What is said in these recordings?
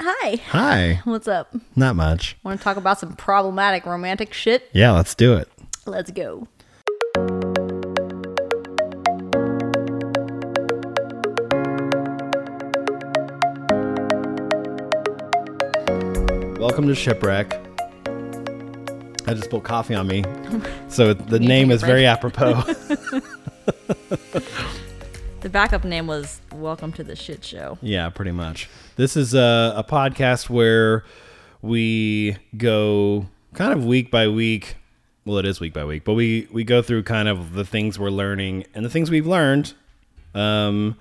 Hi. Hi. What's up? Not much. Want to talk about some problematic romantic shit? Yeah, let's do it. Let's go. Welcome to Shipwreck. I just spilled coffee on me. So the name is very apropos. The backup name was Welcome to the Shit Show. yeah, pretty much. This is a, a podcast where we go kind of week by week. Well, it is week by week, but we, we go through kind of the things we're learning and the things we've learned um,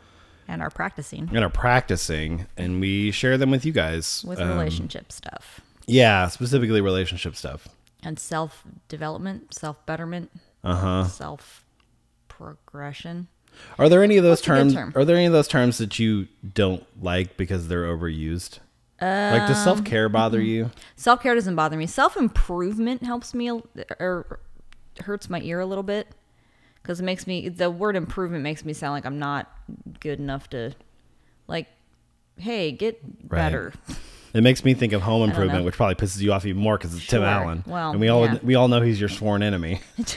And are practicing and are practicing, and we share them with you guys. with Um, relationship stuff Yeah, specifically relationship stuff. and self development, self betterment, Uh huh. self progression. Are there any of those What's terms? term? Are there any of those terms that you don't like because they're overused? like, Um, does self care bother you? Self care doesn't bother me. Self improvement helps me or hurts my ear a little bit because it makes me the word improvement makes me sound like I'm not good enough to like. Hey, get Right. better. It makes me think of Home. Improvement, which probably pisses you off even more because it's Tim Allen. Well, and we all yeah. we all know he's your sworn enemy.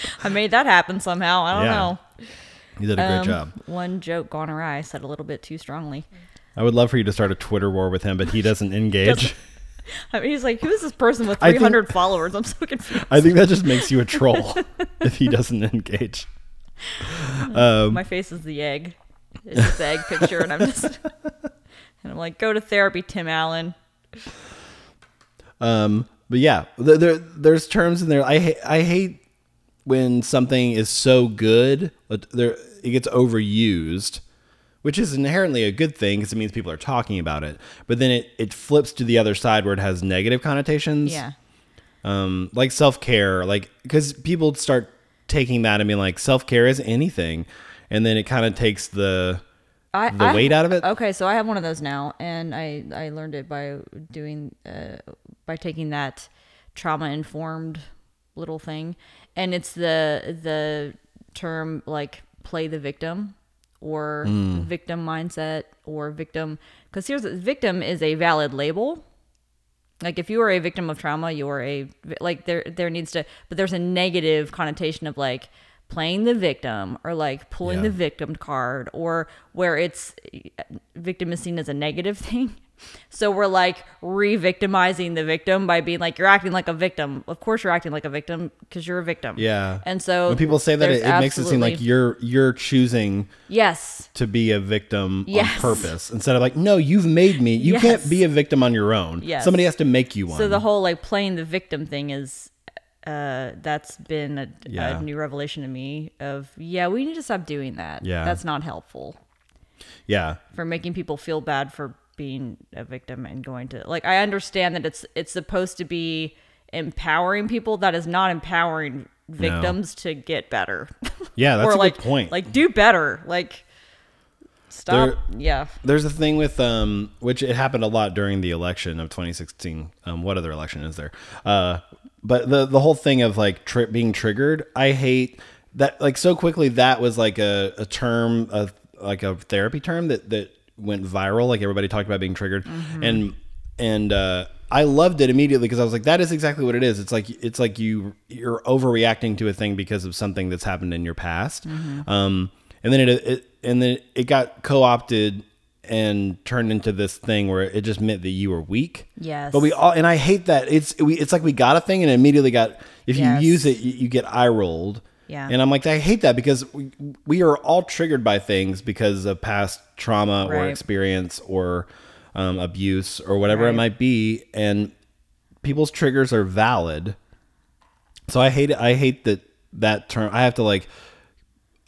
I made that happen somehow. I don't Yeah. know. You did a great Um, job. One joke gone awry. Said a little bit too strongly. I would love for you to start a Twitter war with him, but he doesn't engage. I mean, he's like, who is this person with I think- 300 followers? I'm so confused. I think that just makes you a troll if he doesn't engage. Um, My face is the egg. It's the egg picture, and I'm just, and I'm like, go to therapy, Tim Allen. Um, but yeah, there, there there's terms in there. I ha- I hate when something is so good, there it gets overused, which is inherently a good thing because it means people are talking about it. But then it it flips to the other side where it has negative connotations. Yeah. Um, like self care, like because people start taking that and being like self care is anything, and then it kind of takes the I, the I- weight out of it. Okay, so I have one of those now, and I I learned it by doing uh, by taking that trauma informed little thing, and it's the the term like play the victim or Hmm. victim mindset or victim because here's the victim is a valid label. Like if you are a victim of trauma, you are a like there there needs to but there's a negative connotation of like playing the victim or like pulling Yeah. the victim card or where it's victim is seen as a negative thing. So we're like re-victimizing the victim by being like you're acting like a victim. Of course you're acting like a victim because you're a victim. Yeah. And so when people say that, it, it makes it seem like you're you're choosing yes. to be a victim Yes. on purpose instead of like, no, you've made me. You Yes. can't be a victim on your own. Yes. Somebody has to make you one. So the whole like playing the victim thing is uh that's been a, Yeah. a new revelation to me of yeah, we need to stop doing that. Yeah. That's not helpful yeah, for making people feel bad for being a victim and going to like I understand that it's it's supposed to be empowering people that is not empowering victims to get better. yeah, that's or a like good point. like do better. Like stop There- yeah. There's a thing with um, which it happened a lot during the election of 2016. Um, what other election is there? Uh, but the the whole thing of like tri- being triggered, I hate that. Like so quickly, that was like a, a term of like a therapy term that that went viral. Like everybody talked about being triggered, and and uh, I loved it immediately because I was like, that is exactly what it is. It's like it's like you you're overreacting to a thing because of something that's happened in your past. Um, and then it, it and then it got co-opted and turned into this thing where it just meant that you were weak. Yes. But we all and I hate that. It's we, it's like we got a thing and immediately got if Yes. you use it you, you get eye rolled. Yeah. And I'm like I hate that because we, we are all triggered by things because of past trauma or experience or um, abuse or whatever it might be and people's triggers are valid. So I hate it. I hate that that term. I have to like.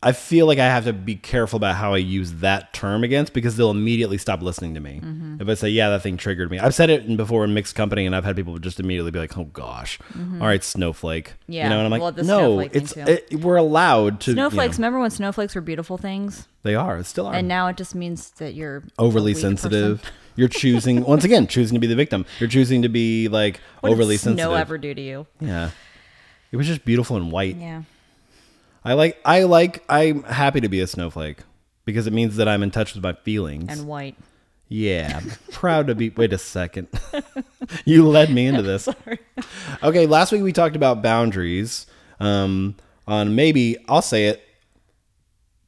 I feel like I have to be careful about how I use that term against because they'll immediately stop listening to me. Mm-hmm. If I say, "Yeah, that thing triggered me," I've said it before in mixed company, and I've had people just immediately be like, "Oh gosh, all right, snowflake." Mm-hmm. Yeah, you know, and I'm like, "No, it's it, we're allowed to." you know, Snowflakes, remember when snowflakes were beautiful things? they are. It still are. And now it just means that you're overly sensitive. You're choosing once again choosing to be the victim. You're choosing to be like What overly sensitive. ever do to you? Yeah, it was just beautiful and white. Yeah. I like I like I'm happy to be a snowflake because it means that I'm in touch with my feelings. And white. Yeah, proud to be. Wait a second. you led me into this. Okay, last week we talked about boundaries. Um, on maybe I'll say it.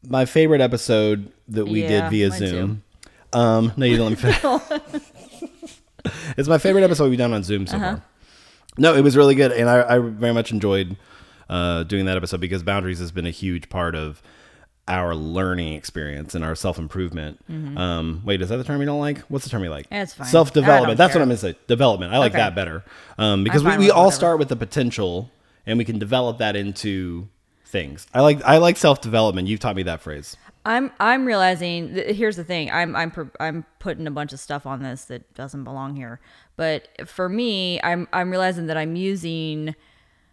My favorite episode that we Yeah, did via Zoom. Um, no, you didn't let me finish. it's my favorite episode we've done on Zoom so Uh-huh. far. No, it was really good, and I, I very much enjoyed uh, doing that episode because boundaries has been a huge part of our learning experience and our self improvement. Um, wait, is that the term you don't like? What's the term you like? Mm-hmm. It's fine. Self development. That's what. I'm gonna say. Development. I like Okay. that better um, because we, we all whatever. start with the potential and we can develop that into things. I like I like self development. You've taught me that phrase. I'm I'm realizing. Th- here's the thing. I'm I'm I'm putting a bunch of stuff on this that doesn't belong here. But for me, I'm I'm realizing that I'm using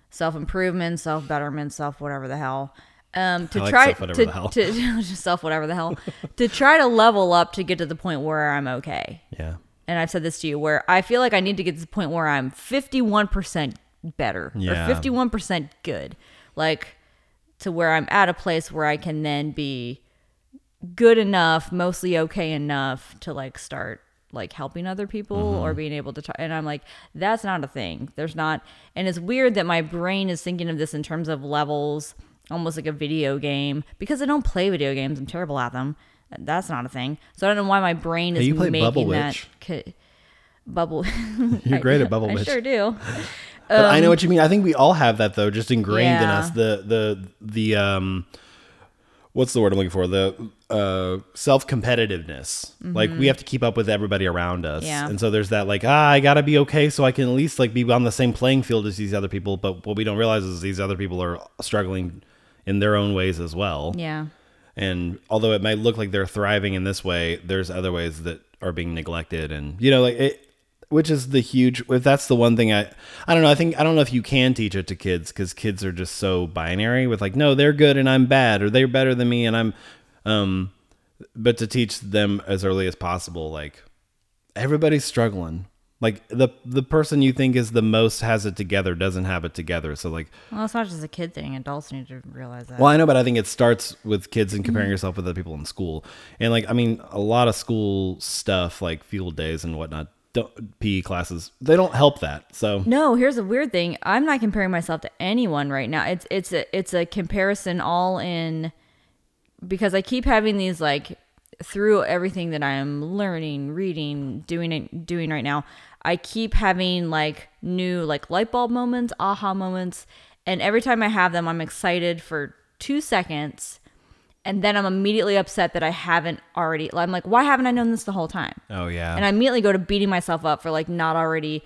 self improvement, self betterment, self whatever the hell. Um, to like try to, the hell. to self whatever the hell to try to level up to get to the point where I'm okay. Yeah. and I've said this to you, where I feel like I need to get to the point where I'm 51% better Yeah. or 51% good. Like to where I'm at a place where I can then be good enough, mostly okay enough to like start like helping other people or being able to try. And I'm like, that's not a thing. There's not. And it's weird that my brain is thinking of this in terms of levels, almost like a video game, because I don't play video games. I'm terrible at them. That's not a thing. So I don't know why my brain is Hey, you play making Bubble that. Witch. Bubble. You're great at Bubble I Witch. sure do. But I know what you mean. I think we all have that though, just ingrained in us. The the the um, what's the word I'm looking for? The uh, self competitiveness. Like we have to keep up with everybody around us, Mm-hmm. Yeah. and so there's that like ah, I gotta be okay, so I can at least like be on the same playing field as these other people. But what we don't realize is these other people are struggling in their own ways as well. Yeah. And although it might look like they're thriving in this way, there's other ways that are being neglected. And you know, like it, which is the huge. If that's the one thing I, I don't know. I think I don't know if you can teach it to kids because kids are just so binary with like, no, they're good and I'm bad, or they're better than me and I'm, um, but to teach them as early as possible, like everybody's struggling. Like the the person you think is the most has it together doesn't have it together. So like Well, it's not just a kid thing. Adults need to realize that. well, I know, but I think it starts with kids and comparing yourself with other people in school. And like, I mean, a lot of school stuff like field days and whatnot, don't, PE classes, they don't help that. So No, here's a weird thing. I'm not comparing myself to anyone right now. It's it's a it's a comparison all in because I keep having these like through everything that I'm learning, reading, doing it doing right now. I keep having like new like light bulb moments, aha moments, and every time I have them, I'm excited for 2 seconds. And then I'm immediately upset that I haven't already. I'm like, why haven't I known this the whole time? oh yeah, and I immediately go to beating myself up for like not already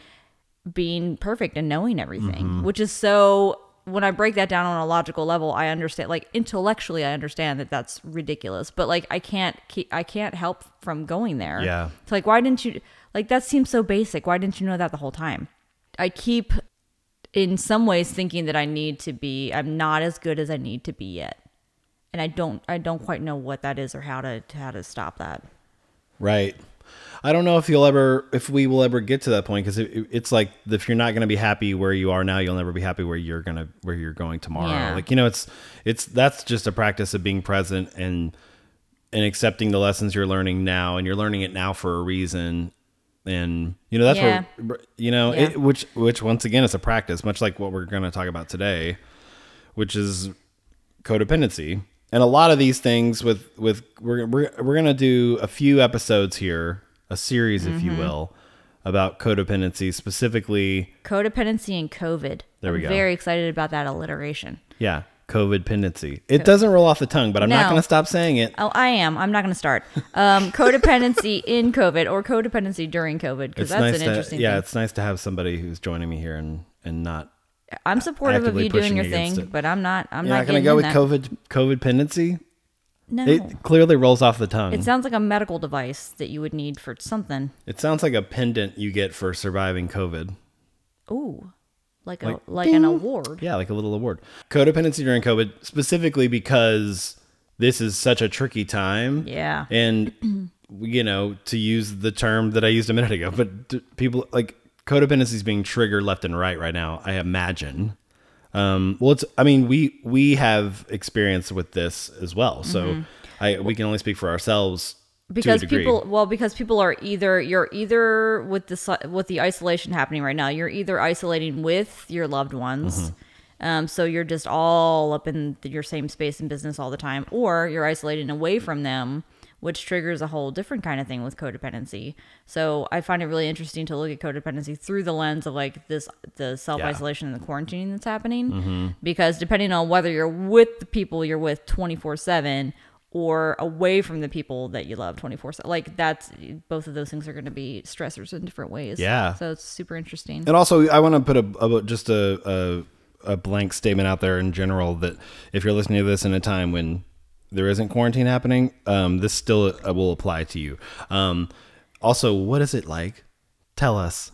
being perfect and knowing everything, mm-hmm. which is so. When I break that down on a logical level, I understand. Like intellectually, I understand that that's ridiculous, but like I can't keep, I can't help from going there. Yeah. It's like why didn't you? Like that seems so basic. Why didn't you know that the whole time? I keep, in some ways, thinking that I need to be. I'm not as good as I need to be yet, and I don't. I don't quite know what that is or how to how to stop that. right. I don't know if you'll ever, if we will ever get to that point because it, it's like if you're not going to be happy where you are now, you'll never be happy where you're gonna where you're going tomorrow. Yeah. Like you know, it's it's that's just a practice of being present and and accepting the lessons you're learning now, and you're learning it now for a reason. And you know that's Yeah. where you know Yeah. it, which which once again is a practice, much like what we're going to talk about today, which is codependency. And a lot of these things with with we're we're, we're going to do a few episodes here, a series if Mm-hmm. you will, about codependency specifically, Codependency and COVID. There we I'm go. Very excited about that alliteration. yeah, COVID pendency. It doesn't roll off the tongue, but I'm not going to stop saying it. Oh, I am. I'm not going to start. Um, codependency in COVID or codependency during COVID because that's nice an to interesting yeah, thing. it's nice to have somebody who's joining me here and and not I'm supportive of you doing your thing, it. but I'm not. I'm You're not not going to go with that. COVID COVID pendency. No, It clearly rolls off the tongue. it sounds like a medical device that you would need for something. It sounds like a pendant you get for surviving COVID. Ooh, like a Like, like an award. Yeah, like a little award. Codependency during COVID, specifically because this is such a tricky time. Yeah. And, you know, to use the term that I used a minute ago, but people like codependency is being triggered left and right right now, I imagine. Um, well, it's, I mean, we, we have experience with this as well. So I, we can only speak for ourselves because people well because people are either you're either with the with the isolation happening right now you're either isolating with your loved ones Mm-hmm. um, so you're just all up in your same space and business all the time or you're isolating away from them which triggers a whole different kind of thing with codependency so i find it really interesting to look at codependency through the lens of like this the self-isolation and the quarantining that's happening Mm-hmm. because depending on whether you're with the people you're with 24 7 or away from the people that you love 24 7 like that's both of those things are going to be stressors in different ways Yeah. so it's super interesting And also, I want to put a, a just a, a a blank statement out there in general that if you're listening to this in a time when there isn't quarantine happening, um, this still uh, will apply to you. Um, also, what is it like? Tell us,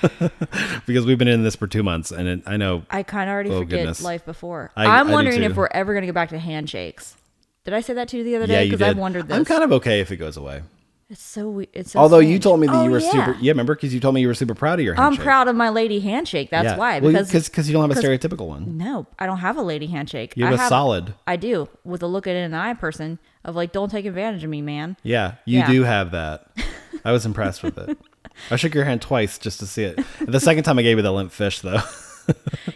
because we've been in this for two months, and it, I know i kind of already Oh, forget goodness. life before I- am wondering if we're ever going to go back to handshakes did i say that to you the other yeah, day because did. i've wondered this I'm kind of okay if it goes away. It's so we- it's so Although you told me that Oh, you were yeah. super, yeah, remember? Because you told me you were super proud of your i'm proud of my lady handshake that's Yeah. why because because you don't have a stereotypical one. no i don't have a lady handshake You have a solid. i do with a look at an eye person of like don't take advantage of me man Yeah, you Yeah. do have that. I was impressed with it. I shook your hand twice just to see it. The second time I gave you the limp fish, though.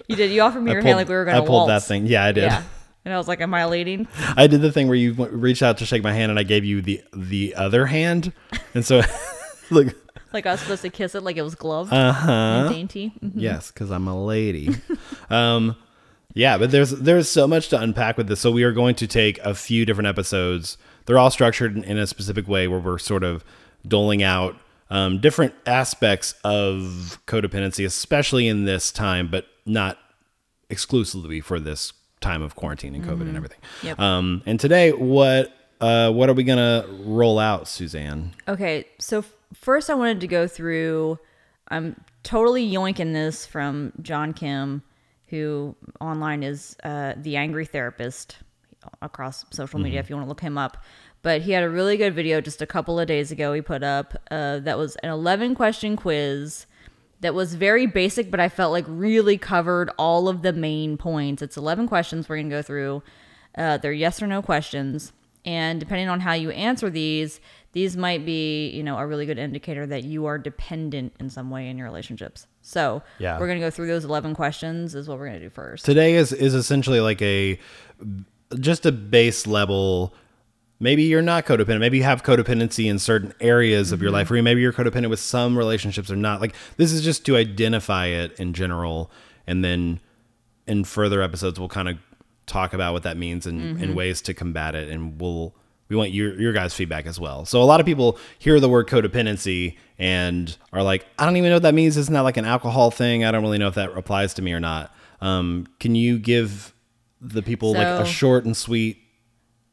You did. You offered me I your pulled, hand like we were going to. I pulled waltz. that thing. Yeah, I did. Yeah. And I was like, "Am I leading?" I did the thing where you reached out to shake my hand, and I gave you the the other hand, and so look. Like I was supposed to kiss it like it was gloved Uh huh. and dainty. Mhm. Yes, because I'm a lady. um, yeah, but there's there's so much to unpack with this. So we are going to take a few different episodes. They're all structured in, in a specific way where we're sort of doling out um, different aspects of codependency, especially in this time, but not exclusively for this time of quarantine and COVID and everything. Yep. Um, and today, what uh, what are we gonna roll out, Suzanne? Okay, so f- first I wanted to go through. I'm totally yoinking this from John Kim, who online is uh, the angry therapist across social media if you want to look him up. But he had a really good video just a couple of days ago. He put up uh, that was an 11 question quiz that was very basic, but I felt like really covered all of the main points. It's 11 questions we're going to go through. Uh, they're yes or no questions. And depending on how you answer these, these might be, you know, a really good indicator that you are dependent in some way in your relationships. So Yeah. we're going to go through those 11 questions is what we're going to do first. today is is essentially like a just a base level maybe you're not codependent. Maybe you have codependency in certain areas of your life or maybe you're codependent with some relationships or not. Like this is just to identify it in general and then in further episodes we'll kind of talk about what that means and, and ways to combat it and we'll we want your your guys feedback as well. So a lot of people hear the word codependency and are like i don't even know what that means. Isn't that like an alcohol thing? I don't really know if that applies to me or not. Um, can you give the people like a short and sweet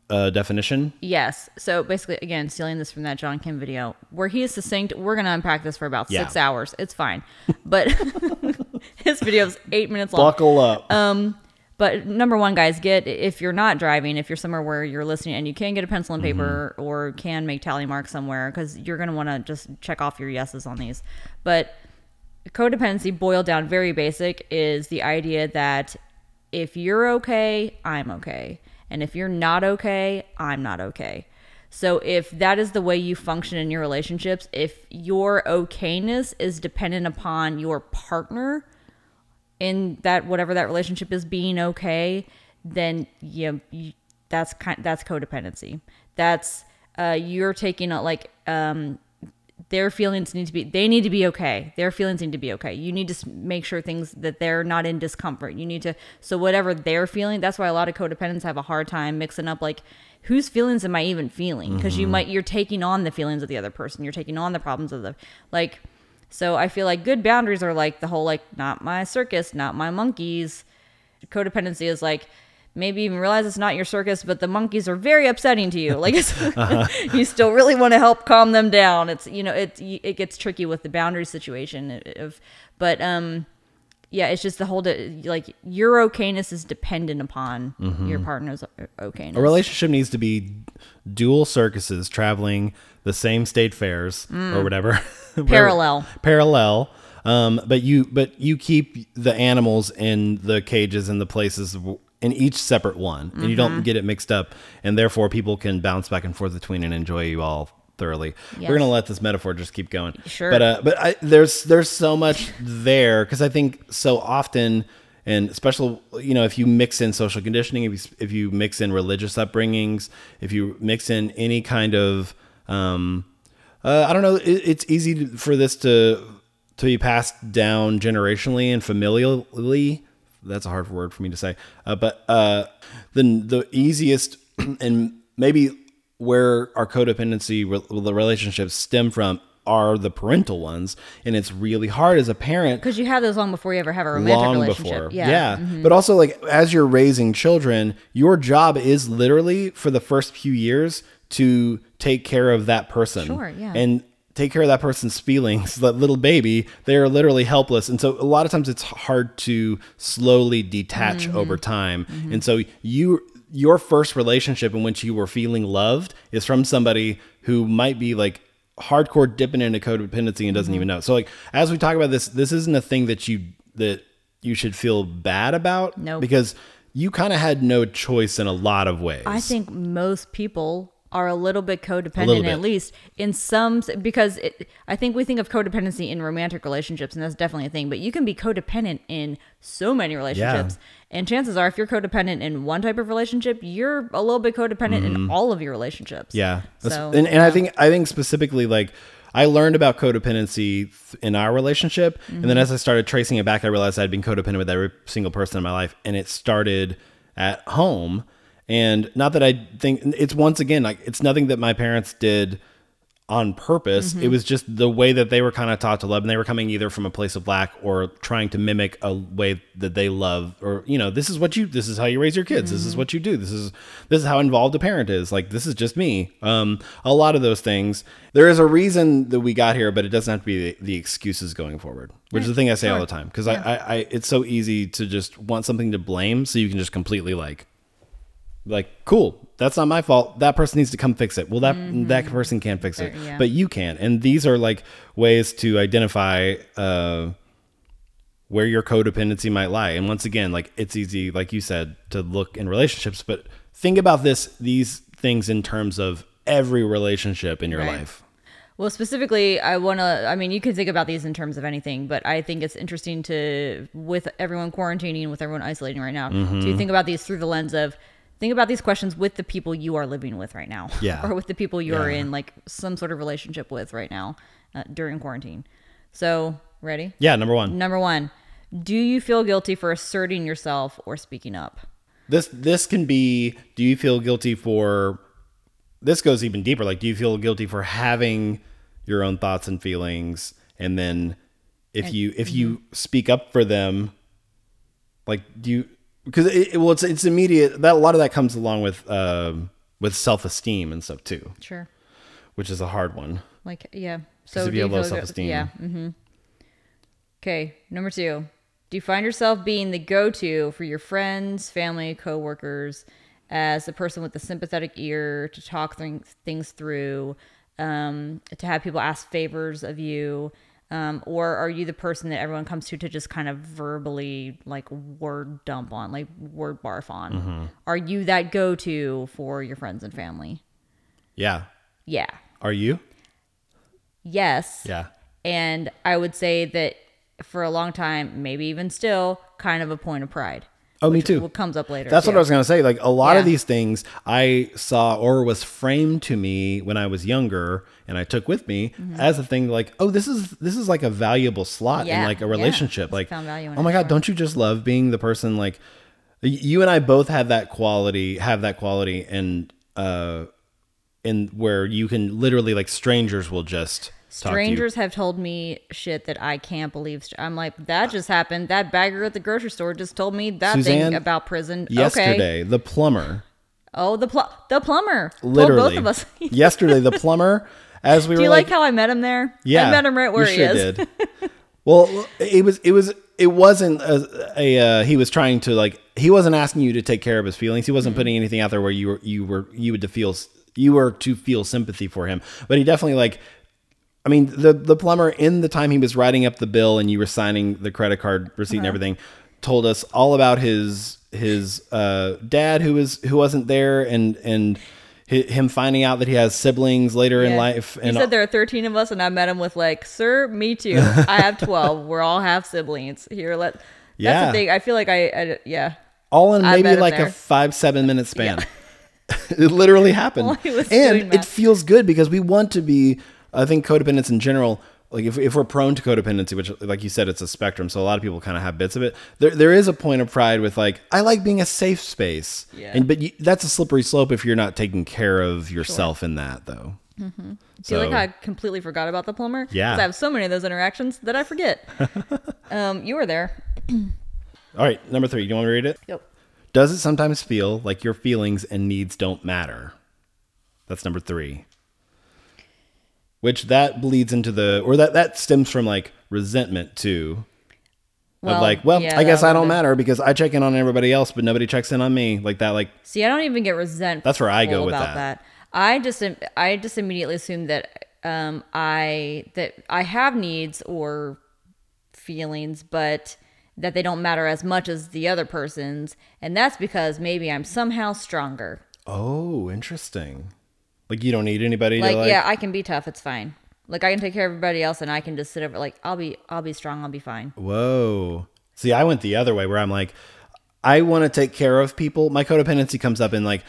uh, definition Yes. So basically, again, stealing this from that John Kim video where he is succinct. We're going to unpack this for about Yeah. six hours. It's fine. But his video is eight minutes long. buckle up Um, But number one, guys, get if you're not driving, if you're somewhere where you're listening and you can get a pencil and paper or can make tally marks somewhere, because you're going to want to just check off your yeses on these. But codependency, boiled down very basic, is the idea that if you're okay, I'm okay. And if you're not okay, I'm not okay. So if that is the way you function in your relationships, if your okayness is dependent upon your partner, in that whatever that relationship is being okay, then you, you that's kind that's codependency. That's uh, you're taking a, like um, their feelings need to be they need to be okay. Their feelings need to be okay. You need to make sure things that they're not in discomfort. You need to so whatever they're feeling. That's why a lot of codependents have a hard time mixing up like whose feelings am I even feeling? Because you mm-hmm. might you're taking on the feelings of the other person. You're taking on the problems of the like. So I feel like good boundaries are like the whole like not my circus, not my monkeys. Codependency is like maybe even realize it's not your circus, but the monkeys are very upsetting to you. Like it's, you still really want to help calm them down. It's you know it it gets tricky with the boundary situation of, but um yeah, it's just the whole de- like your okayness is dependent upon your partner's okayness. A relationship needs to be dual circuses traveling the same state fairs or whatever. Parallel. Parallel. Um, but you but you keep the animals in the cages and the places in each separate one, and you Mm-hmm. don't get it mixed up, and therefore people can bounce back and forth between and enjoy you all thoroughly. Yes. We're gonna let this metaphor just keep going. Sure. But uh, but I, there's there's so much there because I think so often. And especially, you know, if you mix in social conditioning, if you, if you mix in religious upbringings, if you mix in any kind of, um, uh, I don't know, it, it's easy to, for this to to be passed down generationally and familially. That's a hard word for me to say, uh, but uh, the the easiest and maybe where our codependency re- the relationships stem from are the parental ones, and it's really hard as a parent Because you have those long before you ever have a romantic long relationship. before. Yeah. Mm-hmm. But also like as you're raising children, your job is literally for the first few years to take care of that person. Sure, yeah. And take care of that person's feelings. That little baby, they're literally helpless. And so a lot of times it's hard to slowly detach Mm-hmm. over time. And so you your first relationship in which you were feeling loved is from somebody who might be like hardcore dipping into codependency and doesn't Mm-hmm. even know. So like as we talk about this, this isn't a thing that you that you should feel bad about. Nope. Because you kind of had no choice in a lot of ways. I think most people are a little bit codependent, little bit. at least in some, because it, I think we think of codependency in romantic relationships, and that's definitely a thing. But you can be codependent in so many relationships, and chances are, if you're codependent in one type of relationship, you're a little bit codependent in all of your relationships. Mm-hmm. Yeah. So and, and I think I think specifically like I learned about codependency th- in our relationship, and Mm-hmm. then as I started tracing it back, I realized I'd been codependent with every single person in my life, and it started at home. And not that I think it's once again like it's nothing that my parents did on purpose. Mm-hmm. It was just the way that they were kind of taught to love, and they were coming either from a place of lack or trying to mimic a way that they love, or you know, this is what you, this is how you raise your kids, this Mm-hmm. is what you do, this is this is how involved a parent is. Like this is just me. Um, a lot of those things. There is a reason that we got here, but it doesn't have to be the, the excuses going forward, which is the thing I say all the time because I, I, I, it's so easy to just want something to blame, so you can just completely like like cool that's not my fault that person needs to come fix it well that that person can't fix it yeah. but you can and these are like ways to identify uh where your codependency might lie and once again like it's easy like you said to look in relationships but think about this these things in terms of every relationship in your Right. life Well, specifically, I want to. I mean, you can think about these in terms of anything, but I think it's interesting to, with everyone quarantining, with everyone isolating right now, Mm-hmm. to think about these through the lens of think about these questions with the people you are living with right now, Yeah. or with the people you're Yeah. in like some sort of relationship with right now uh, during quarantine. So, ready? yeah number one Number one, do you feel guilty for asserting yourself or speaking up? this this can be do you feel guilty for this goes even deeper like do you feel guilty for having your own thoughts and feelings and then if you if you mm-hmm. speak up for them like do you because it, well it's it's immediate that a lot of that comes along with um with self-esteem and stuff too Sure. which is a hard one Like, yeah. So if do you have low feel self-esteem. Yeah. Mm-hmm. Okay. Number two. Do you find yourself being the go-to for your friends, family, coworkers, as the person with the sympathetic ear to talk things things through, um, to have people ask favors of you, um, or are you the person that everyone comes to to just kind of verbally like word dump on, like word barf on? Mm-hmm. Are you that go-to for your friends and family? yeah Yeah. are you Yes. yeah And I would say that for a long time, maybe even still, kind of a point of pride. Oh me too What comes up later. That's what. I was gonna say. Like a lot of these things I saw or was framed to me when I was younger, and I took with me as a thing. Like, oh, this is this is like a valuable slot in like a relationship. Just Like, found value in oh my god, sure. don't you just love being the person? Like, you and I both have that quality. Have that quality, and uh, in where you can literally like strangers will just talk to. Strangers have told me shit that I can't believe. I'm like, that just happened. That bagger at the grocery store just told me that Suzanne, thing about prison. Okay. Yesterday, the plumber. Oh, the pl- the plumber. told Literally, both of us. yesterday, the plumber. As we Do were you like like how I met him there? Yeah, I met him right where he sure is. Did. well, it was it was it wasn't a, a uh, he was trying to like he wasn't asking you to take care of his feelings. He wasn't Mm-hmm. putting anything out there where you were you were you would to feel you were to feel sympathy for him. But he definitely like I mean the the plumber in the time he was writing up the bill and you were signing the credit card receipt Uh-huh. and everything told us all about his his uh, dad who was who wasn't there, and and him finding out that he has siblings later in Yeah. life. He And said there are 13 of us, and I met him with like, "Sir, me too. I have 12. We're all half siblings. Here, let." That's Yeah. the thing. I feel like I, I yeah. all in maybe like a five seven minute span. it literally happened, and it feels good because we want to be. I think codependence in general, like if, if we're prone to codependency, which like you said, it's a spectrum, so a lot of people kind of have bits of it. There there is a point of pride with like I like being a safe space, Yeah. and but you, that's a slippery slope if you're not taking care of yourself in that though. Mm-hmm. I feel like I completely forgot about the plumber. Yeah. I have so many of those interactions that I forget. um, you were there. All right, number three. You want to read it? Yep. Does it sometimes feel like your feelings and needs don't matter? That's number three. Which that bleeds into the, or that that stems from like resentment too. of like, well, yeah, I guess I don't matter because I check in on everybody else, but nobody checks in on me. Like that, like See, I don't even get resentful. That's where I go with about that. I just I just immediately assume that um I that I have needs or feelings, but that they don't matter as much as the other person's, and that's because maybe I'm somehow stronger. oh, interesting. Like you don't need anybody Like, to like. yeah, I can be tough. It's fine. Like I can take care of everybody else, and I can just sit over. Like I'll be I'll be strong. I'll be fine. Whoa. See, I went the other way where I'm like, I want to take care of people. My codependency comes up in like,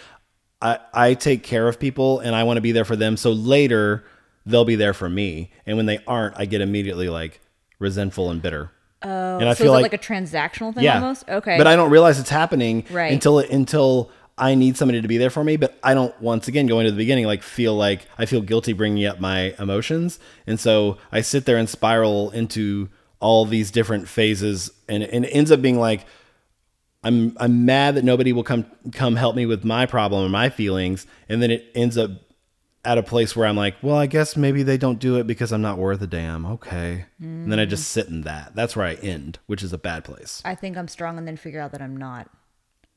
I, I take care of people and I want to be there for them. So later they'll be there for me. And when they aren't, I get immediately like resentful and bitter. Oh, and I so feel is like, it like a transactional thing yeah, almost? Okay. But I don't realize it's happening Right. until it, until I need somebody to be there for me. But I don't once again going to the beginning like feel like I feel guilty bringing up my emotions, and so I sit there and spiral into all these different phases, and, and it ends up being like I'm I'm mad that nobody will come come help me with my problem or my feelings, and then it ends up at a place where I'm like, well, I guess maybe they don't do it because I'm not worth a damn. Okay, and then I just sit in that. That's where I end, which is a bad place. I think I'm strong and then figure out that I'm not.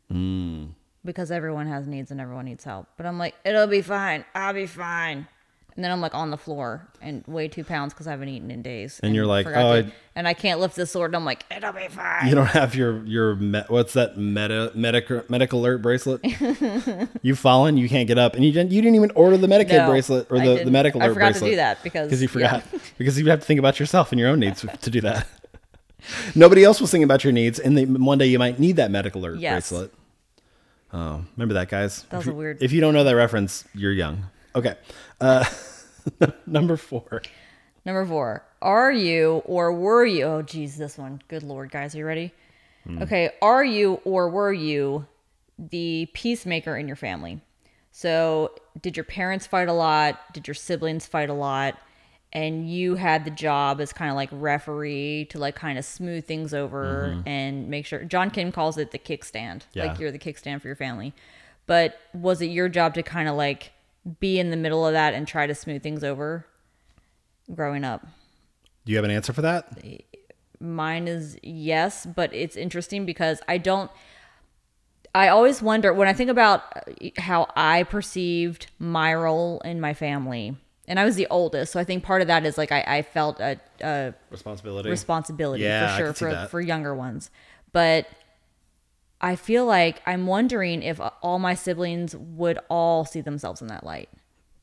Hmm. Because everyone has needs and everyone needs help. But I'm like, it'll be fine. I'll be fine. And then I'm like on the floor and weigh two pounds because I haven't eaten in days. And you're like, "Oh, to- I- and I can't lift this sword. And I'm like, it'll be fine. You don't have your your me- what's that meta medical medical alert bracelet? You've fallen, you can't get up, and you didn't you didn't even order the Medicaid No, bracelet or the, the medical I alert forgot to bracelet. do that because- because you yeah. forgot because you have to think about yourself and your own needs to do that. Nobody else was thinking about your needs, and then one day you might need that medical alert Yes. bracelet. Oh, remember that, guys? That was If a weird- If you don't know that reference, you're young. Okay, uh, number four. Number four, are you or were you? Oh, geez, this one. Good Lord, guys, are you ready? Hmm. Okay, are you or were you the peacemaker in your family? So, did your parents fight a lot? Did your siblings fight a lot? And you had the job as kind of like referee to like kind of smooth things over and make sure. John Kim calls it the kickstand. Yeah. Like you're the kickstand for your family. But was it your job to kind of like be in the middle of that and try to smooth things over growing up? Do you have an answer for that? Mine is yes, but it's interesting because I don't. I always wonder when I think about uh, how I perceived my role in my family, and I was the oldest, so I think part of that is like I, I felt a, a Responsibility. responsibility Yeah, for sure for for younger ones, but I feel like I'm wondering if all my siblings would all see themselves in that light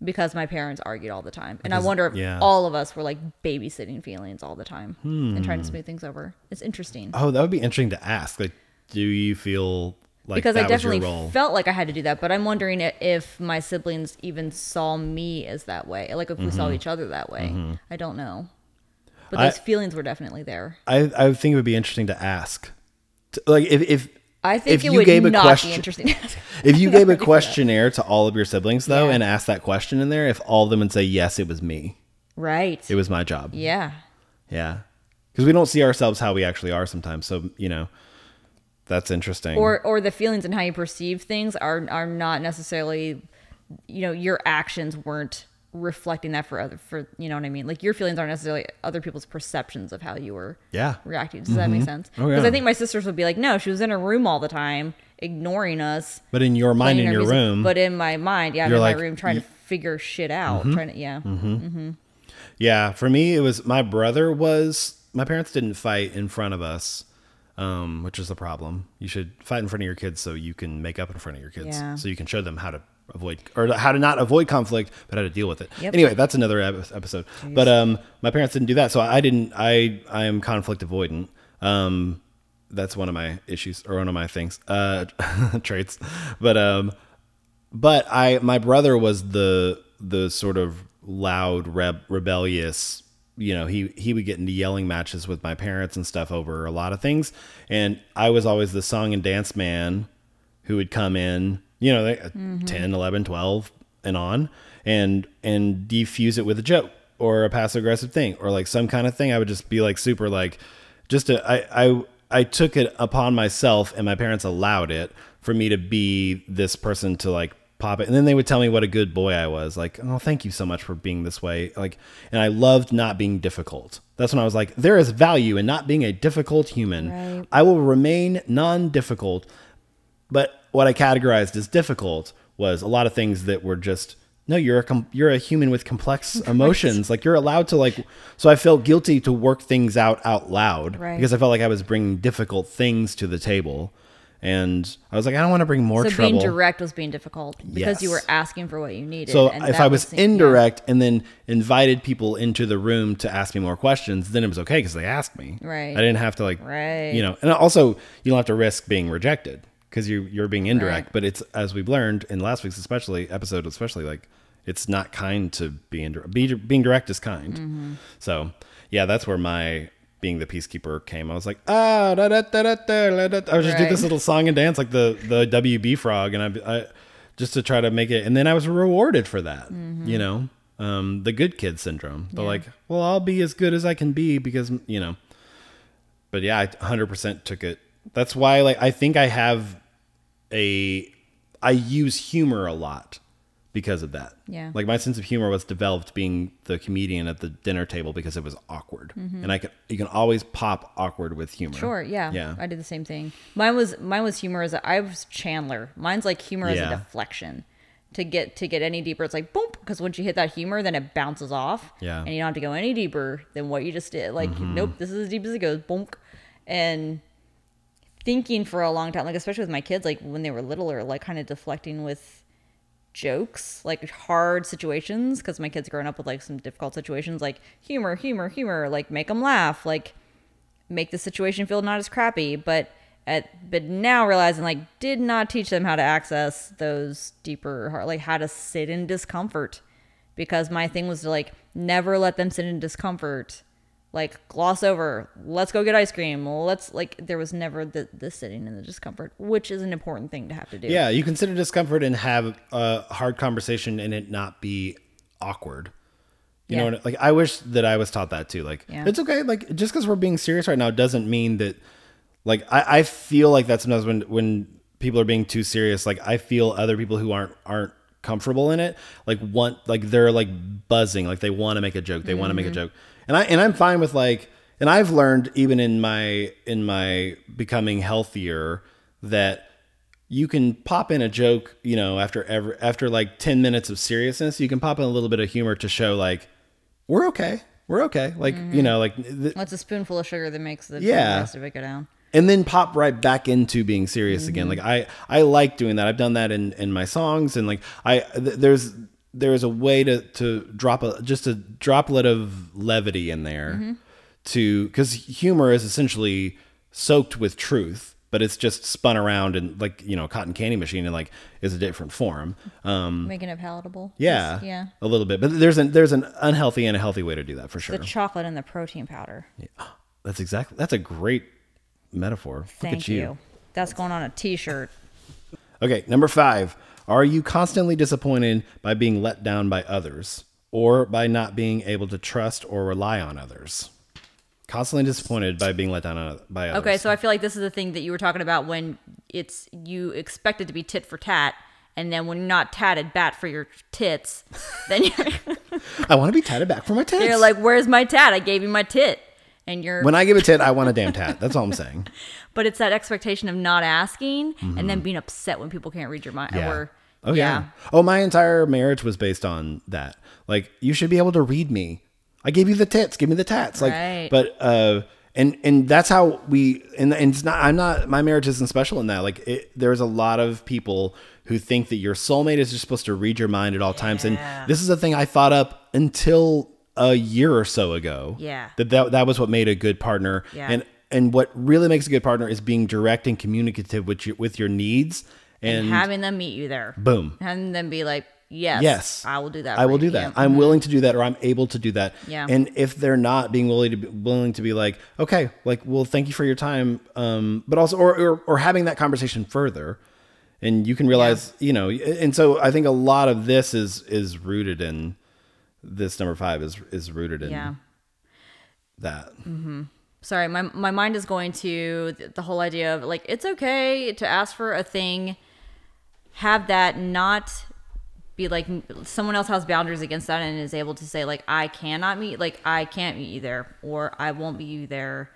because my parents argued all the time, and I wonder if yeah. all of us were like babysitting feelings all the time and trying Hmm. to smooth things over. It's interesting oh, that would be interesting to ask. Like, do you feel like because I definitely was your role? felt like I had to do that, but I'm wondering if my siblings even saw me as that way, like if we Mm-hmm. saw each other that way. I don't know, but those feelings were definitely there. I, I think it would be interesting to ask. Like if if I think if it you would gave a not question, be interesting. if you gave a questionnaire to all of your siblings though Yeah. and asked that question in there, if all of them would say yes, it was me, right? it was my job, yeah. yeah, because we don't see ourselves how we actually are sometimes. So you know, that's interesting. or or the feelings and how you perceive things are are not necessarily you know your actions weren't reflecting that for other for you know what I mean? Like your feelings aren't necessarily other people's perceptions of how you were yeah, reacting. Does that make mm-hmm. sense? Oh, because yeah. I think my sisters would be like no she was in her room all the time ignoring us but in your mind, in your music. room, but in my mind yeah I'm in like, my room trying you- Mm-hmm. to figure shit out mm-hmm. trying to yeah. Mm-hmm. Yeah, for me, it was my brother was my parents didn't fight in front of us, um, which is the problem. You should fight in front of your kids so you can make up in front of your kids, Yeah. so you can show them how to avoid or how to not avoid conflict, but how to deal with it. Yep. Anyway, that's another ep- episode. But um, my parents didn't do that, so I didn't. I I am conflict avoidant. Um, that's one of my issues or one of my things, uh, traits. But um, but I my brother was the the sort of loud reb, rebellious you know he he would get into yelling matches with my parents and stuff over a lot of things. And I was always the song and dance man who would come in you know they, mm-hmm. 10 11 12 and on and and defuse it with a joke or a passive aggressive thing or like some kind of thing. I would just be like super like just to, I I I took it upon myself and my parents allowed it for me to be this person to like pop it. And then they would tell me what a good boy I was like oh thank you so much for being this way like and I loved not being difficult. That's when I was like there is value in not being a difficult human. Right. I will remain non-difficult but what I categorized as difficult was a lot of things that were just no you're a com- you're a human with complex emotions. Like you're allowed to like so I felt guilty to work things out out loud Right. because I felt like I was bringing difficult things to the table and I was like I don't want to bring more So trouble being direct was being difficult because you were asking for what you needed. so if I was yeah. indirect and then invited people into the room to ask me more questions, then it was okay because they asked me. Right. I didn't have to like, Right. you know, and also you don't have to risk being rejected because you you're being indirect. Right. But it's as we've learned in last week's especially episode, especially like it's not kind to be indirect. Be, being direct is kind. Mm-hmm. So yeah, that's where my being the peacekeeper came. I was like, ah, da, da, da, da, da, da, da. I would just do Right. this little song and dance like the the WB frog, and I, I just to try to make it. And then I was rewarded for that. You know, um, the good kid syndrome. But Yeah. like, well, I'll be as good as I can be because you know. But yeah, I 100% took it. That's why, like, I think I have a. I use humor a lot because of that. Yeah. Like my sense of humor was developed being the comedian at the dinner table because it was awkward, and I could you can always pop awkward with humor. Mm-hmm. Sure, yeah. Yeah. I did the same thing. Mine was mine was humor as a, I was Chandler. Mine's like humor as a deflection. To get to get any deeper, it's like boom, because once you hit that humor, then it bounces off. Yeah. And you don't have to go any deeper than what you just did. Like, Mm-hmm. nope, this is as deep as it goes. Boom. And thinking for a long time, like especially with my kids, like when they were littler, like kind of deflecting with jokes, like hard situations, because my kids growing up with like some difficult situations, like humor, humor, humor, like make them laugh, like make the situation feel not as crappy. But at but now realizing like did not teach them how to access those deeper heart, like how to sit in discomfort, because my thing was to like never let them sit in discomfort. Like gloss over, let's go get ice cream. Let's like there was never the the sitting in the discomfort, which is an important thing to have to do. Yeah, you consider discomfort and have a hard conversation and it not be awkward. You Yeah. know what? Like I wish that I was taught that too. Like Yeah. it's okay. Like just because we're being serious right now doesn't mean that. Like I, I feel like that sometimes when when people are being too serious, like I feel other people who aren't aren't comfortable in it, like want like they're like buzzing, like they want to make a joke, they want to make a mm-hmm. joke, and I and I'm fine with like, and I've learned even in my in my becoming healthier that you can pop in a joke, you know, after every after like 10 minutes of seriousness, you can pop in a little bit of humor to show like we're okay. We're okay. Like, you know, like th- What's a spoonful of sugar that makes the Yeah. rest of it go down? and then pop right back into being serious Mm-hmm. again. Like I I like doing that. I've done that in in my songs and like I th- there's there's a way to to drop a just a droplet of levity in there Mm-hmm. to cuz humor is essentially soaked with truth. But it's just spun around and like you know, a cotton candy machine and like is a different form. Um, Making it palatable. yeah, Yeah. a little bit. But there's an there's an unhealthy and a healthy way to do that for sure. The chocolate and the protein powder. yeah. That's exactly that's a great metaphor. Look Thank at you. you. That's going on a t-shirt. Okay, number five. Are you constantly disappointed by being let down by others or by not being able to trust or rely on others? Constantly disappointed by being let down by others. Okay, so I feel like this is the thing that you were talking about when it's you expect it to be tit for tat, and then when you're not tatted bat for your tits, then you're, I want to be tatted back for my tits. you're like, "Where's my tat? I gave you my tit," and you're. when I give a tit, I want a damn tat. That's all I'm saying. but it's that expectation of not asking and then being upset when people can't read your mind. Yeah. Or oh yeah. Oh, my entire marriage was based on that. Like you should be able to read me. I gave you the tits. Give me the tats. Like, Right. but uh, and and that's how we and, and it's not i'm not my marriage isn't special in that like it, there's a lot of people who think that your soulmate is just supposed to read your mind at all times and this is a thing i thought up until a year or so ago Yeah. that that, that was what made a good partner Yeah. and and what really makes a good partner is being direct and communicative with your with your needs and, having them meet you there. boom Having them be like, yes, Yes, I will do that. I will do that. Yeah. I'm willing to do that, or I'm able to do that. Yeah. And if they're not being willing to be willing to be like, okay, like, well, thank you for your time, um, but also, or or, or having that conversation further, and you can realize, you know, and so I think a lot of this is is rooted in this number five is is rooted in Yeah. that. Sorry my, my mind is going to the whole idea of like it's okay to ask for a thing have that not be like someone else has boundaries against that and is able to say like i cannot meet like i can't meet you there or i won't meet you there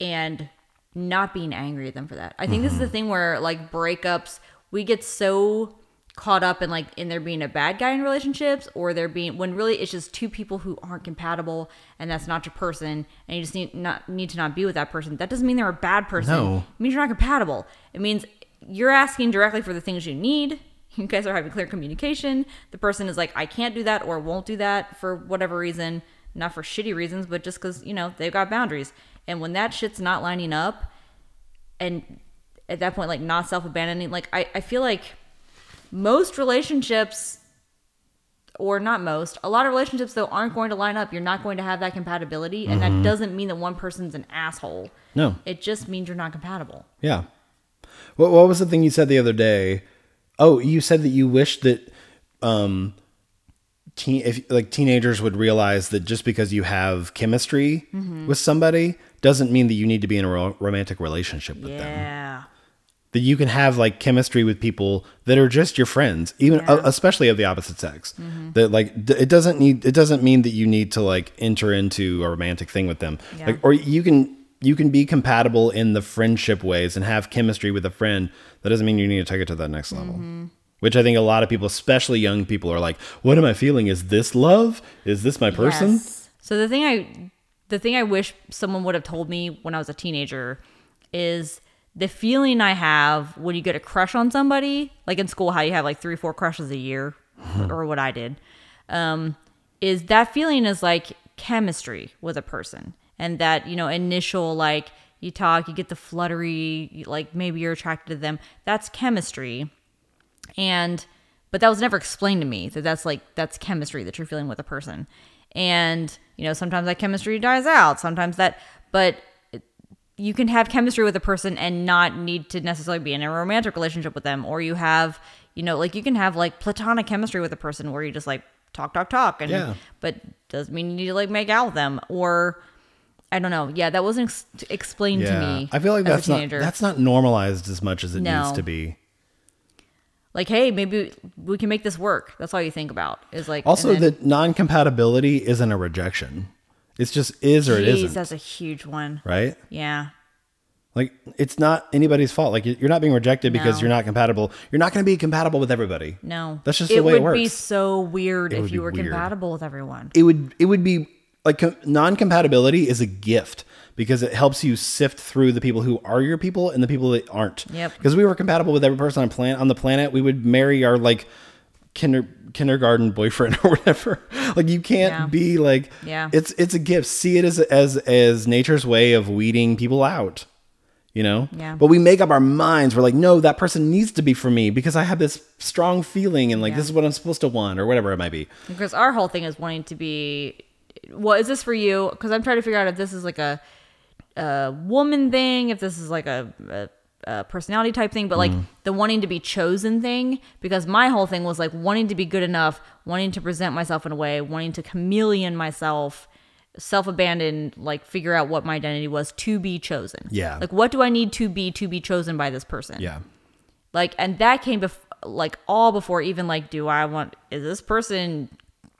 and not being angry at them for that. I think this is mm-hmm. the thing where like breakups we get so caught up in like in there being a bad guy in relationships or there being when really it's just two people who aren't compatible and that's not your person and you just need not need to not be with that person that doesn't mean they're a bad person. No. it means you're not compatible. It means you're asking directly for the things you need. You guys are having clear communication. The person is like i can't do that or won't do that for whatever reason not for shitty reasons but just because you know they've got boundaries. And when that shit's not lining up and at that point like not self-abandoning like i, I feel like most relationships or not most a lot of relationships though aren't going to line up you're not going to have that compatibility and that doesn't mean that one person's an asshole No. it just means you're not compatible Yeah. What what was the thing you said the other day? Oh, you said that you wish that um teen if like teenagers would realize that just because you have chemistry with somebody doesn't mean that you need to be in a ro- romantic relationship with them. yeah That you can have like chemistry with people that are just your friends, even Yeah. Mm-hmm. uh, especially of the opposite sex. That like d- it doesn't need it doesn't mean that you need to like enter into a romantic thing with them. Yeah. Like or you can you can be compatible in the friendship ways and have chemistry with a friend. That doesn't mean you need to take it to that next level. Mm-hmm. Which I think a lot of people, especially young people, are like, "What am I feeling? Is this love? Is this my person?" Yes. So the thing I the thing I wish someone would have told me when I was a teenager is the feeling I have when you get a crush on somebody, like in school, how you have like three, four crushes a year, or what I did, um, is that feeling is like chemistry with a person, and that you know initial like you talk, you get the fluttery, like maybe you're attracted to them. That's chemistry. And but that was never explained to me that that's like that's chemistry that you're feeling with a person. And you know sometimes that chemistry dies out. Sometimes that but you can have chemistry with a person and not need to necessarily be in a romantic relationship with them or you have you know like you can have like platonic chemistry with a person where you just like talk talk talk and Yeah. but doesn't mean you need to like make out with them or I don't know. Yeah, that wasn't ex- explained to me. I feel like that's not that's not normalized as much as it No. needs to be. like hey maybe we can make this work that's all you think about is like Also, then- that non-compatibility isn't a rejection. It's just is or it Jeez, isn't, that's a huge one right? yeah Like it's not anybody's fault. Like you're not being rejected because No. you're not compatible. You're not going to be compatible with everybody. no That's just it the way it works. It would be so weird would if you were weird. compatible with everyone It would it would be like com- non-compatibility is a gift because it helps you sift through the people who are your people and the people that aren't. Yep. Because we were compatible with every person on planet on the planet, we would marry our like kinder kindergarten boyfriend or whatever. Like you can't Yeah. be like Yeah. It's it's a gift. See it as as as nature's way of weeding people out. You know? Yeah. But we make up our minds. We're like, no, that person needs to be for me because I have this strong feeling and like Yeah. this is what I'm supposed to want or whatever it might be. because our whole thing is wanting to be what is this for you because i'm trying to figure out if this is like a, a woman thing if this is like a, a, a personality type thing but like Mm. the wanting to be chosen thing because my whole thing was like wanting to be good enough wanting to present myself in a way wanting to chameleon myself self-abandon like figure out what my identity was to be chosen Yeah. like what do i need to be to be chosen by this person Yeah. like and that came bef- like all before even like do i want is this person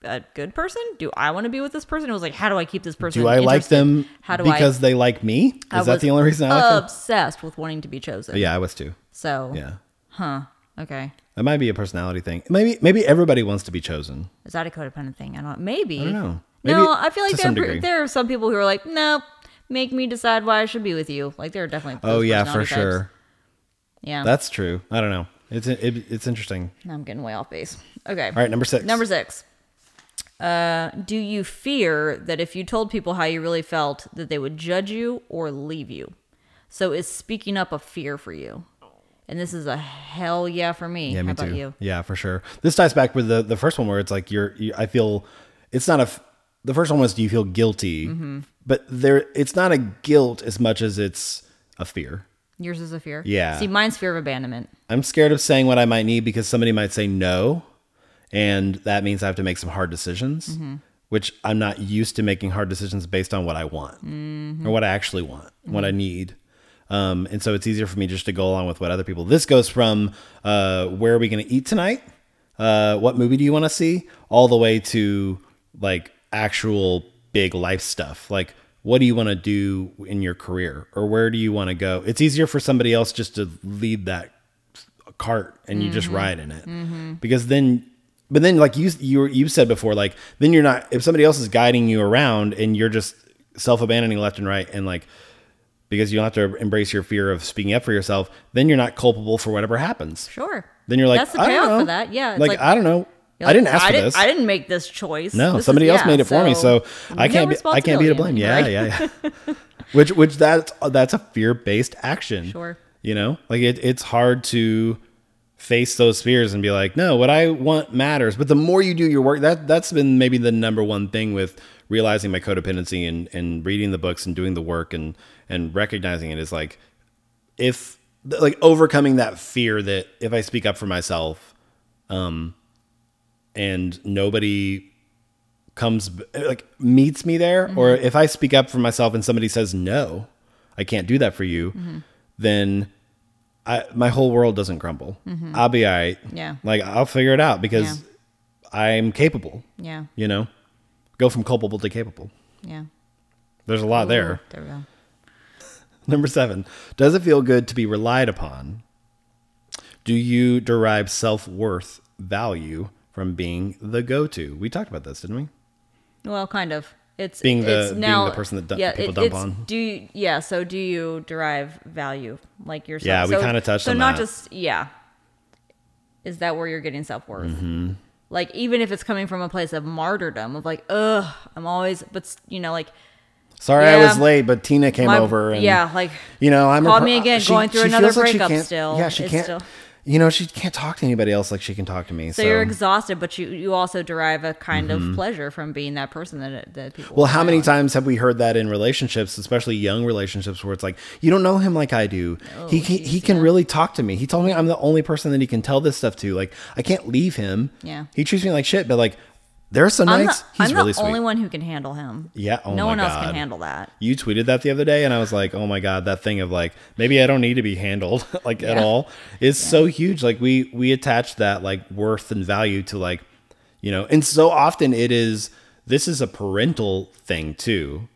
a good person do i want to be with this person it was like how do i keep this person Do I like them how do because they like me? Is I that the only reason I like them? obsessed with wanting to be chosen Yeah, I was too. so Yeah. Huh? Okay That might be a personality thing. Maybe maybe everybody wants to be chosen. is that a codependent thing i don't maybe I don't know. no i feel like there, there are some people who are like no make me decide why I should be with you. Like there are definitely Oh yeah, for types. sure. Yeah, That's true. I don't know. It's it, it's interesting. I'm getting way off base. Okay. All right, number six. Number six. Uh, do you fear that if you told people how you really felt, that they would judge you or leave you? So is speaking up a fear for you? And this is a hell yeah for me. Yeah, how me about too. you? Yeah, for sure. This ties back with the the first one where it's like you're. You, I feel it's not a. The first one was do you feel guilty, Mm-hmm. but there it's not a guilt as much as it's a fear. Yours is a fear. Yeah. See, mine's fear of abandonment. I'm scared of saying what I might need because somebody might say no, and that means I have to make some hard decisions, Mm-hmm. which I'm not used to making hard decisions based on what I want Mm-hmm. or what I actually want, what I need. Um, and so it's easier for me just to go along with what other people. This goes from uh, where are we going to eat tonight? Uh, what movie do you want to see? All the way to like actual big life stuff. Like, what do you want to do in your career or where do you want to go? It's easier for somebody else just to lead that cart and you just ride in it because then but then like you you you said before like then you're not if somebody else is guiding you around and you're just self-abandoning left and right and like because you don't have to embrace your fear of speaking up for yourself then you're not culpable for whatever happens Sure. then you're like That's the I payoff know. for that. Yeah. it's like, I don't know you're I didn't like, ask for didn't- this I didn't make this choice. no This is- somebody else yeah, made it for me so I can't be, I can't be to blame yeah right? yeah yeah which which that's that's a fear-based action Sure. you know like it, it's hard to face those fears and be like no what i want matters. But the more you do your work that that's been maybe the number one thing with realizing my codependency and and reading the books and doing the work and and recognizing it is like if like overcoming that fear that if i speak up for myself um and nobody comes like meets me there or if i speak up for myself and somebody says no i can't do that for you then I, my whole world doesn't crumble mm-hmm. i'll be all right Yeah. like i'll figure it out because i'm capable Yeah. you know go from culpable to capable Yeah. there's a lot there There we go. Number seven, does it feel good to be relied upon? Do you derive self worth value from being the go to? We talked about this, didn't we? Well, kind of. It's Being the- it's being the person that yeah, people it- dump it's- on. Do you, yeah? So do you derive value like yourself? Yeah, we So- kinda touched so on that. So not just yeah. Is that where you're getting self worth? Mm-hmm. Like even if it's coming from a place of martyrdom of like, ugh, I'm always, but you know, like Sorry I was late, but Tina came my- over and yeah, like you know, I'm Call her- me again, she- going through another like breakup still. Yeah, she It's can't. still- You know, she can't talk to anybody else like she can talk to me. so, So, you're exhausted, but you you also derive a kind of pleasure from being that person that that people. Mm-hmm. Well, how many on. times have we heard that in relationships, especially young relationships, where it's like you don't know him like I do. he he, he can really talk to me. He told me I'm the only person that he can tell this stuff to. Like I can't leave him. Yeah. He treats me like shit, but like there are some I'm nights the, he's I'm really the sweet. only one who can handle him. Yeah, oh no my one else God. can handle that. you tweeted that the other day, and I was like, oh my god, that thing of like maybe I don't need to be handled like at Yeah. all is so huge. Like we we attach that like worth and value to like you know, and so often it is this is a parental thing too,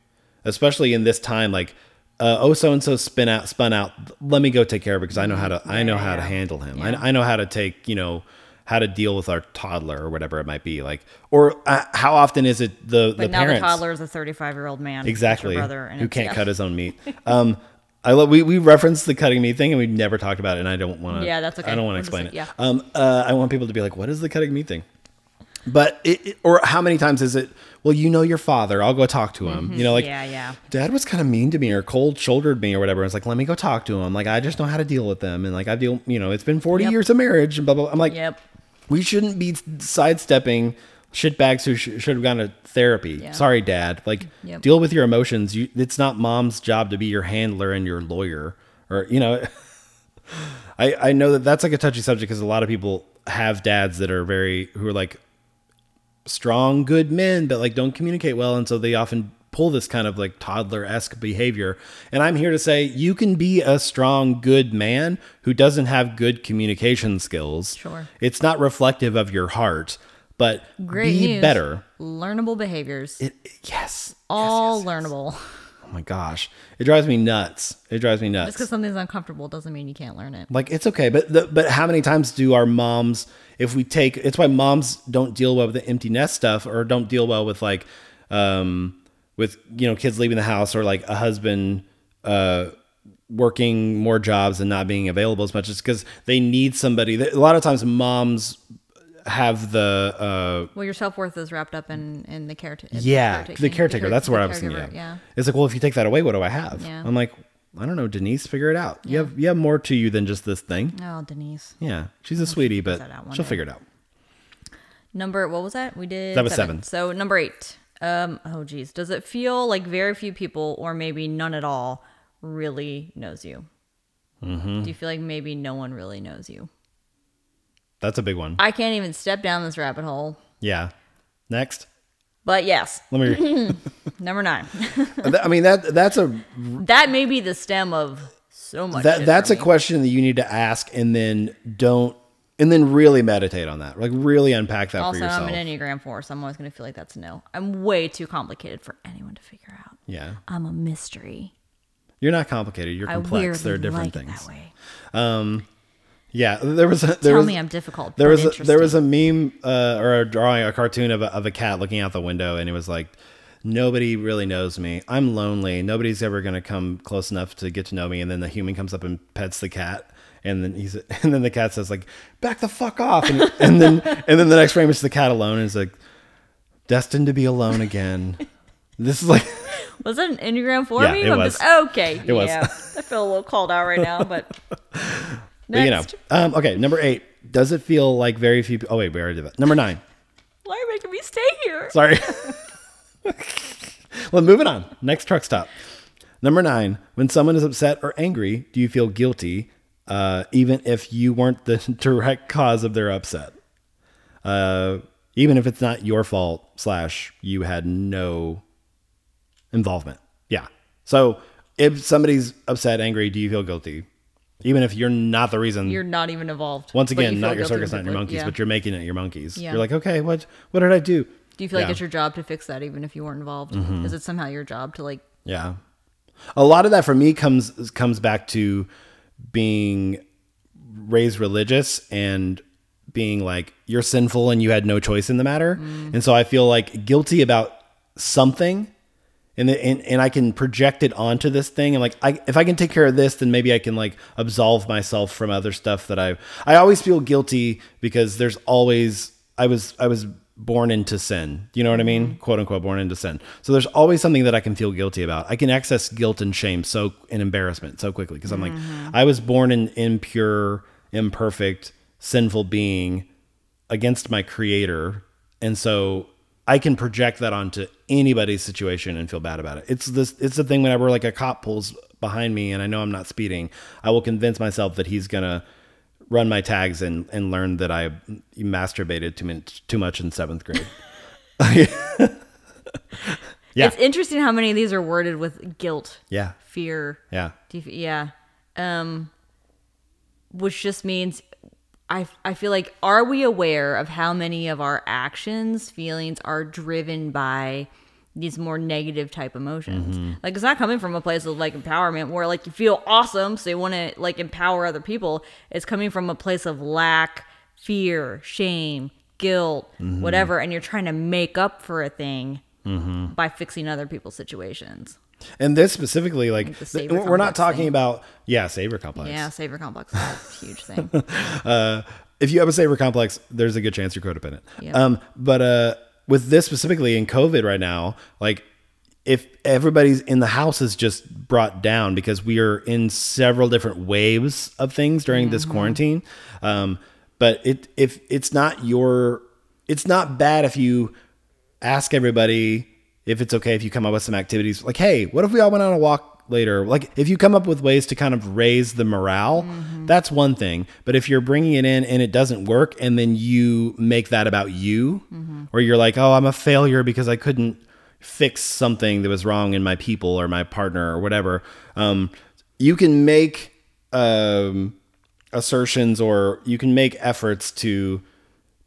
especially in this time. Like uh, oh, so and so spin out spun out. Let me go take care of it because I know how to I know how to handle him. I, I know how to take you know how to deal with our toddler or whatever it might be like or uh, how often is it the But the now parents the toddler is a 35 year old man, exactly your brother, and who can't yeah. cut his own meat. Um, I love we we referenced the cutting meat thing and we've never talked about it, and I don't want to. Yeah, that's okay. I don't want to We're just explain it. yeah. Um, uh, I want people to be like, "What is the cutting meat thing?" But it, it- or how many times is it? Well, you know your father. I'll go talk to him. You know, like Mm-hmm. yeah, yeah. Dad was kind of mean to me or cold shouldered me or whatever. It's like, let me go talk to him. Like I just know how to deal with them, and like I deal. You know, it's been forty Yep. years of marriage and blah blah. blah. I'm like, Yep. We shouldn't be sidestepping shitbags who sh- should have gone to therapy. Yeah. Sorry, dad. Like, Yep. deal with your emotions. You, it's not mom's job to be your handler and your lawyer, or you know. I I know that that's like a touchy subject because a lot of people have dads that are very who are like strong, good men, but like don't communicate well, and so they often pull this kind of like toddler esque behavior. And I'm here to say you can be a strong, good man who doesn't have good communication skills. Sure. It's not reflective of your heart, but Great be news. better. Learnable behaviors. It, yes. all Yes, yes, yes. learnable. Oh my gosh. It drives me nuts. It drives me Just nuts. because something's uncomfortable doesn't mean you can't learn it. Like it's okay, but the, but how many times do our moms, if we take, it's why moms don't deal well with the empty nest stuff or don't deal well with like, um, with you know kids leaving the house or like a husband uh working more jobs and not being available as much is because they need somebody that, a lot of times moms have the uh Well, your self worth is wrapped up in in the caretaker. yeah the caretaker that's where i was thinking of. Yeah. it's like well if you take that away what do i have Yeah. i'm like i don't know denise figure it out you have you have more to you than just this thing Oh, Denise. yeah she's a sweetie but she'll day. figure it out Number what was that? We did That was seven. So number eight. Um. Oh, geez. Does it feel like very few people, or maybe none at all, really knows you? Mm-hmm. Do you feel like maybe no one really knows you? that's a big one I can't even step down this rabbit hole. yeah next But yes, let me number nine. i mean that that's a that may be the stem of so much. that that's a me. question that you need to ask and then don't and then really meditate on that like really unpack that for Also, yourself I'm an Enneagram 4, so I'm always going to feel like that's a no. I'm way too complicated for anyone to figure out. yeah I'm a mystery. you're not complicated you're I complex there are different like things way. yeah there was a, there Tell was me I'm difficult. there was a, there was a meme uh, or a drawing a cartoon of a, of a cat looking out the window and it was like nobody really knows me i'm lonely nobody's ever going to come close enough to get to know me and then the human comes up and pets the cat and then he's and then the cat says like back the fuck off and, and then and then the next frame is the cat alone and it's like destined to be alone again this is like Was that an Enneagram four Yeah, meme? it I'm was. just okay. It was. yeah. I feel a little called out right now, but but, you know next. um, okay number eight does it feel like very few oh wait we already did that number nine Why are you making me stay here? Sorry. well, moving on. Next truck stop. Number nine. When someone is upset or angry, do you feel guilty, uh, even if you weren't the direct cause of their upset? Uh, even if it's not your fault, slash, you had no involvement. Yeah. So if somebody's upset, angry, do you feel guilty? Even if you're not the reason. You're not even involved. once but you again, not your circus, not your monkeys, yeah. but you're making it your monkeys. Yeah. You're like, okay, what what did I do? Do you feel like it's your job to fix that even if you weren't involved? Mm-hmm. Is it somehow your job to like Yeah. A lot of that for me comes comes back to being raised religious and being like you're sinful and you had no choice in the matter. Mm. And so I feel like guilty about something and, the, and and I can project it onto this thing and like I if I can take care of this then maybe I can like absolve myself from other stuff that I I always feel guilty because there's always I was I was born into sin. You know what I mean? Mm-hmm. Quote unquote born into sin. So there's always something that I can feel guilty about. I can access guilt and shame so and embarrassment so quickly because I'm like mm-hmm. I was born an impure, imperfect, sinful being against my creator. And so I can project that onto anybody's situation and feel bad about it. It's this it's the thing whenever like a cop pulls behind me and I know I'm not speeding, I will convince myself that he's gonna run my tags and and learn that I masturbated too much too much in seventh grade. Yeah. It's interesting how many of these are worded with guilt, yeah. fear, Yeah. Yeah. Um, which just means I, I feel like, are we aware of how many of our actions, feelings are driven by these more negative type emotions? Mm-hmm. Like, it's not coming from a place of like empowerment where like you feel awesome, so you want to like empower other people. It's coming from a place of lack, fear, shame, guilt, Mm-hmm. whatever, and you're trying to make up for a thing Mm-hmm. by fixing other people's situations. And this specifically, like, savior we're not talking thing. about, yeah, savior complex. Yeah, savior complex is a huge thing. uh, if you have a savior complex, there's a good chance you're codependent. Yep. Um, but uh, with this specifically in COVID right now, like if everybody's in the house is just brought down because we are in several different waves of things during this quarantine. Um, but it if it's not your, it's not bad if you ask everybody if it's okay if you come up with some activities like hey what if we all went on a walk later like if you come up with ways to kind of raise the morale that's one thing. But if you're bringing it in and it doesn't work and then you make that about you or you're like oh i'm a failure because i couldn't fix something that was wrong in my people or my partner or whatever um, you can make um, assertions or you can make efforts to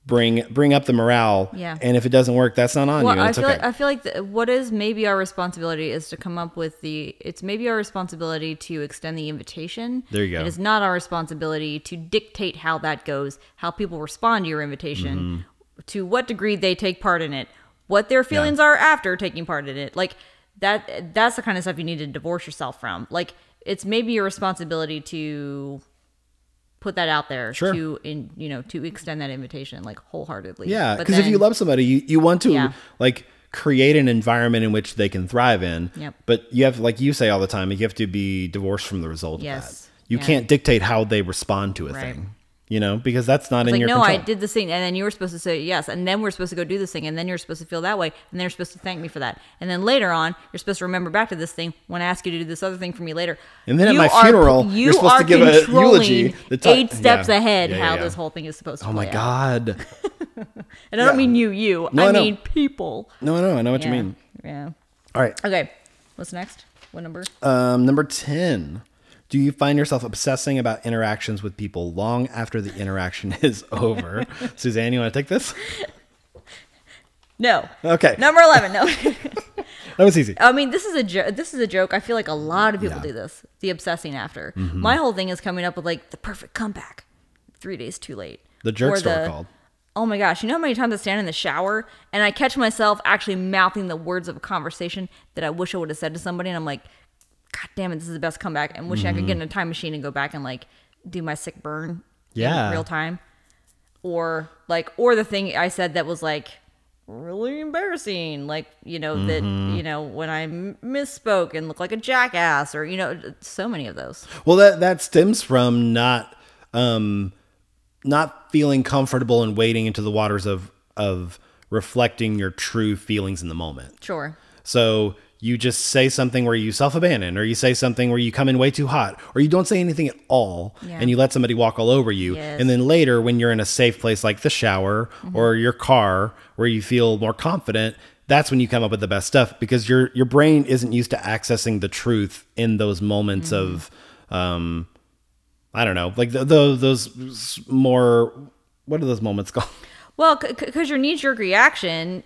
bring bring up the morale Yeah. and if it doesn't work that's not on Well, you I feel okay like I feel like the, what is maybe our responsibility is to come up with the. It's maybe our responsibility to extend the invitation. There you go. It is not our responsibility to dictate how that goes, how people respond to your invitation, Mm-hmm. to what degree they take part in it, what their feelings are after taking part in it. Like that that's the kind of stuff you need to divorce yourself from. Like it's maybe your responsibility to put that out there Sure. to in you know to extend that invitation like wholeheartedly. Yeah, because if you love somebody, you, you want to Yeah. like create an environment in which they can thrive in. Yep. But you have, like you say all the time, you have to be divorced from the result of Yes. that. You Yeah. can't dictate how they respond to a Right. thing. You know, because that's not in like your no, control. I did this thing, and then you were supposed to say yes, and then we're supposed to go do this thing, and then you're supposed to feel that way, and then you're supposed to thank me for that, and then later on you're supposed to remember back to this thing when I ask you to do this other thing for me later. And then at my are- funeral, you you're supposed to give a eulogy that ta- eight steps yeah. ahead Yeah, yeah, how this whole thing is supposed to. oh my out. god. And I don't mean you, you. No, I I mean people. No, no, I know what you mean. Yeah. All right. Okay. What's next? What number? Um, number 10. Do you find yourself obsessing about interactions with people long after the interaction is over? Suzanne, you want to take this? No. Okay. Number eleven. No. That was easy. I mean, this is a jo- this is a joke. I feel like a lot of people Yeah. Mm-hmm. do this. The obsessing after. My whole thing is coming up with like the perfect comeback. Three days too late. The jerk Or store the- called. Oh my gosh! You know how many times I stand in the shower and I catch myself actually mouthing the words of a conversation that I wish I would have said to somebody, and I'm like, God damn it, this is the best comeback, and wishing I could get in a time machine and go back and like do my sick burn Yeah. in real time, or like, or the thing I said that was like really embarrassing, like you know that you know when I misspoke and looked like a jackass, or you know, so many of those. Well, that that stems from not um not feeling comfortable and wading into the waters of of reflecting your true feelings in the moment. Sure. So you just say something where you self-abandon or you say something where you come in way too hot or you don't say anything at all Yeah. and you let somebody walk all over you Yes. and then later when you're in a safe place like the shower or your car where you feel more confident that's when you come up with the best stuff because your your brain isn't used to accessing the truth in those moments of um I don't know like the, the, those more what are those moments called Well, because your knee jerk reaction,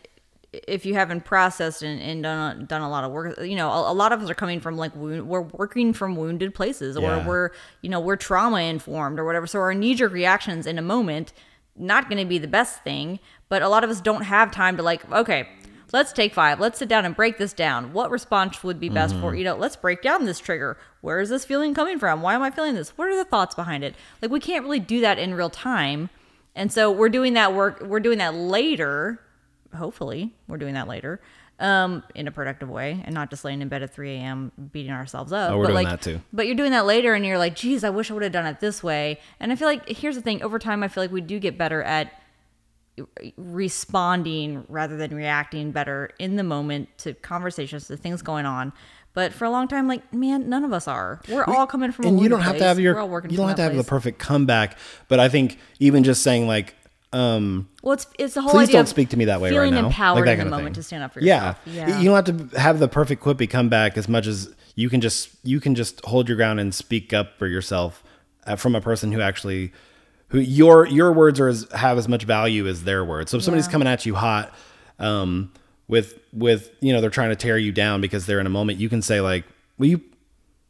if you haven't processed and, and done done a lot of work, you know, a, a lot of us are coming from like wound, we're working from wounded places, or Yeah. we're you know we're trauma informed or whatever. So our knee jerk reactions in a moment not going to be the best thing. But a lot of us don't have time to like, okay, let's take five. Let's sit down and break this down. What response would be best for mm-hmm. you know? Let's break down this trigger. Where is this feeling coming from? Why am I feeling this? What are the thoughts behind it? Like we can't really do that in real time. And so we're doing that work. We're doing that later. Hopefully, we're doing that later, um, in a productive way, and not just laying in bed at 3 a.m. beating ourselves up. Oh, we're but doing like, that too. But you're doing that later, and you're like, "Geez, I wish I would have done it this way." And I feel like here's the thing: over time, I feel like we do get better at responding rather than reacting better in the moment to conversations to things going on. But for a long time, like man, none of us are. We're all coming from a and you don't have place. to have your We're all working you don't have to have the perfect comeback but i think even just saying like um Well, it's it's the whole please idea don't speak to me that way right feeling now empowered like that in the kind of moment thing. to stand up for yourself. Yeah. you don't have to have the perfect quippy comeback as much as you can just you can just hold your ground and speak up for yourself uh, from a person who actually who your your words are as, have as much value as their words so if somebody's Yeah. coming at you hot um with with you know they're trying to tear you down because they're in a moment you can say like will you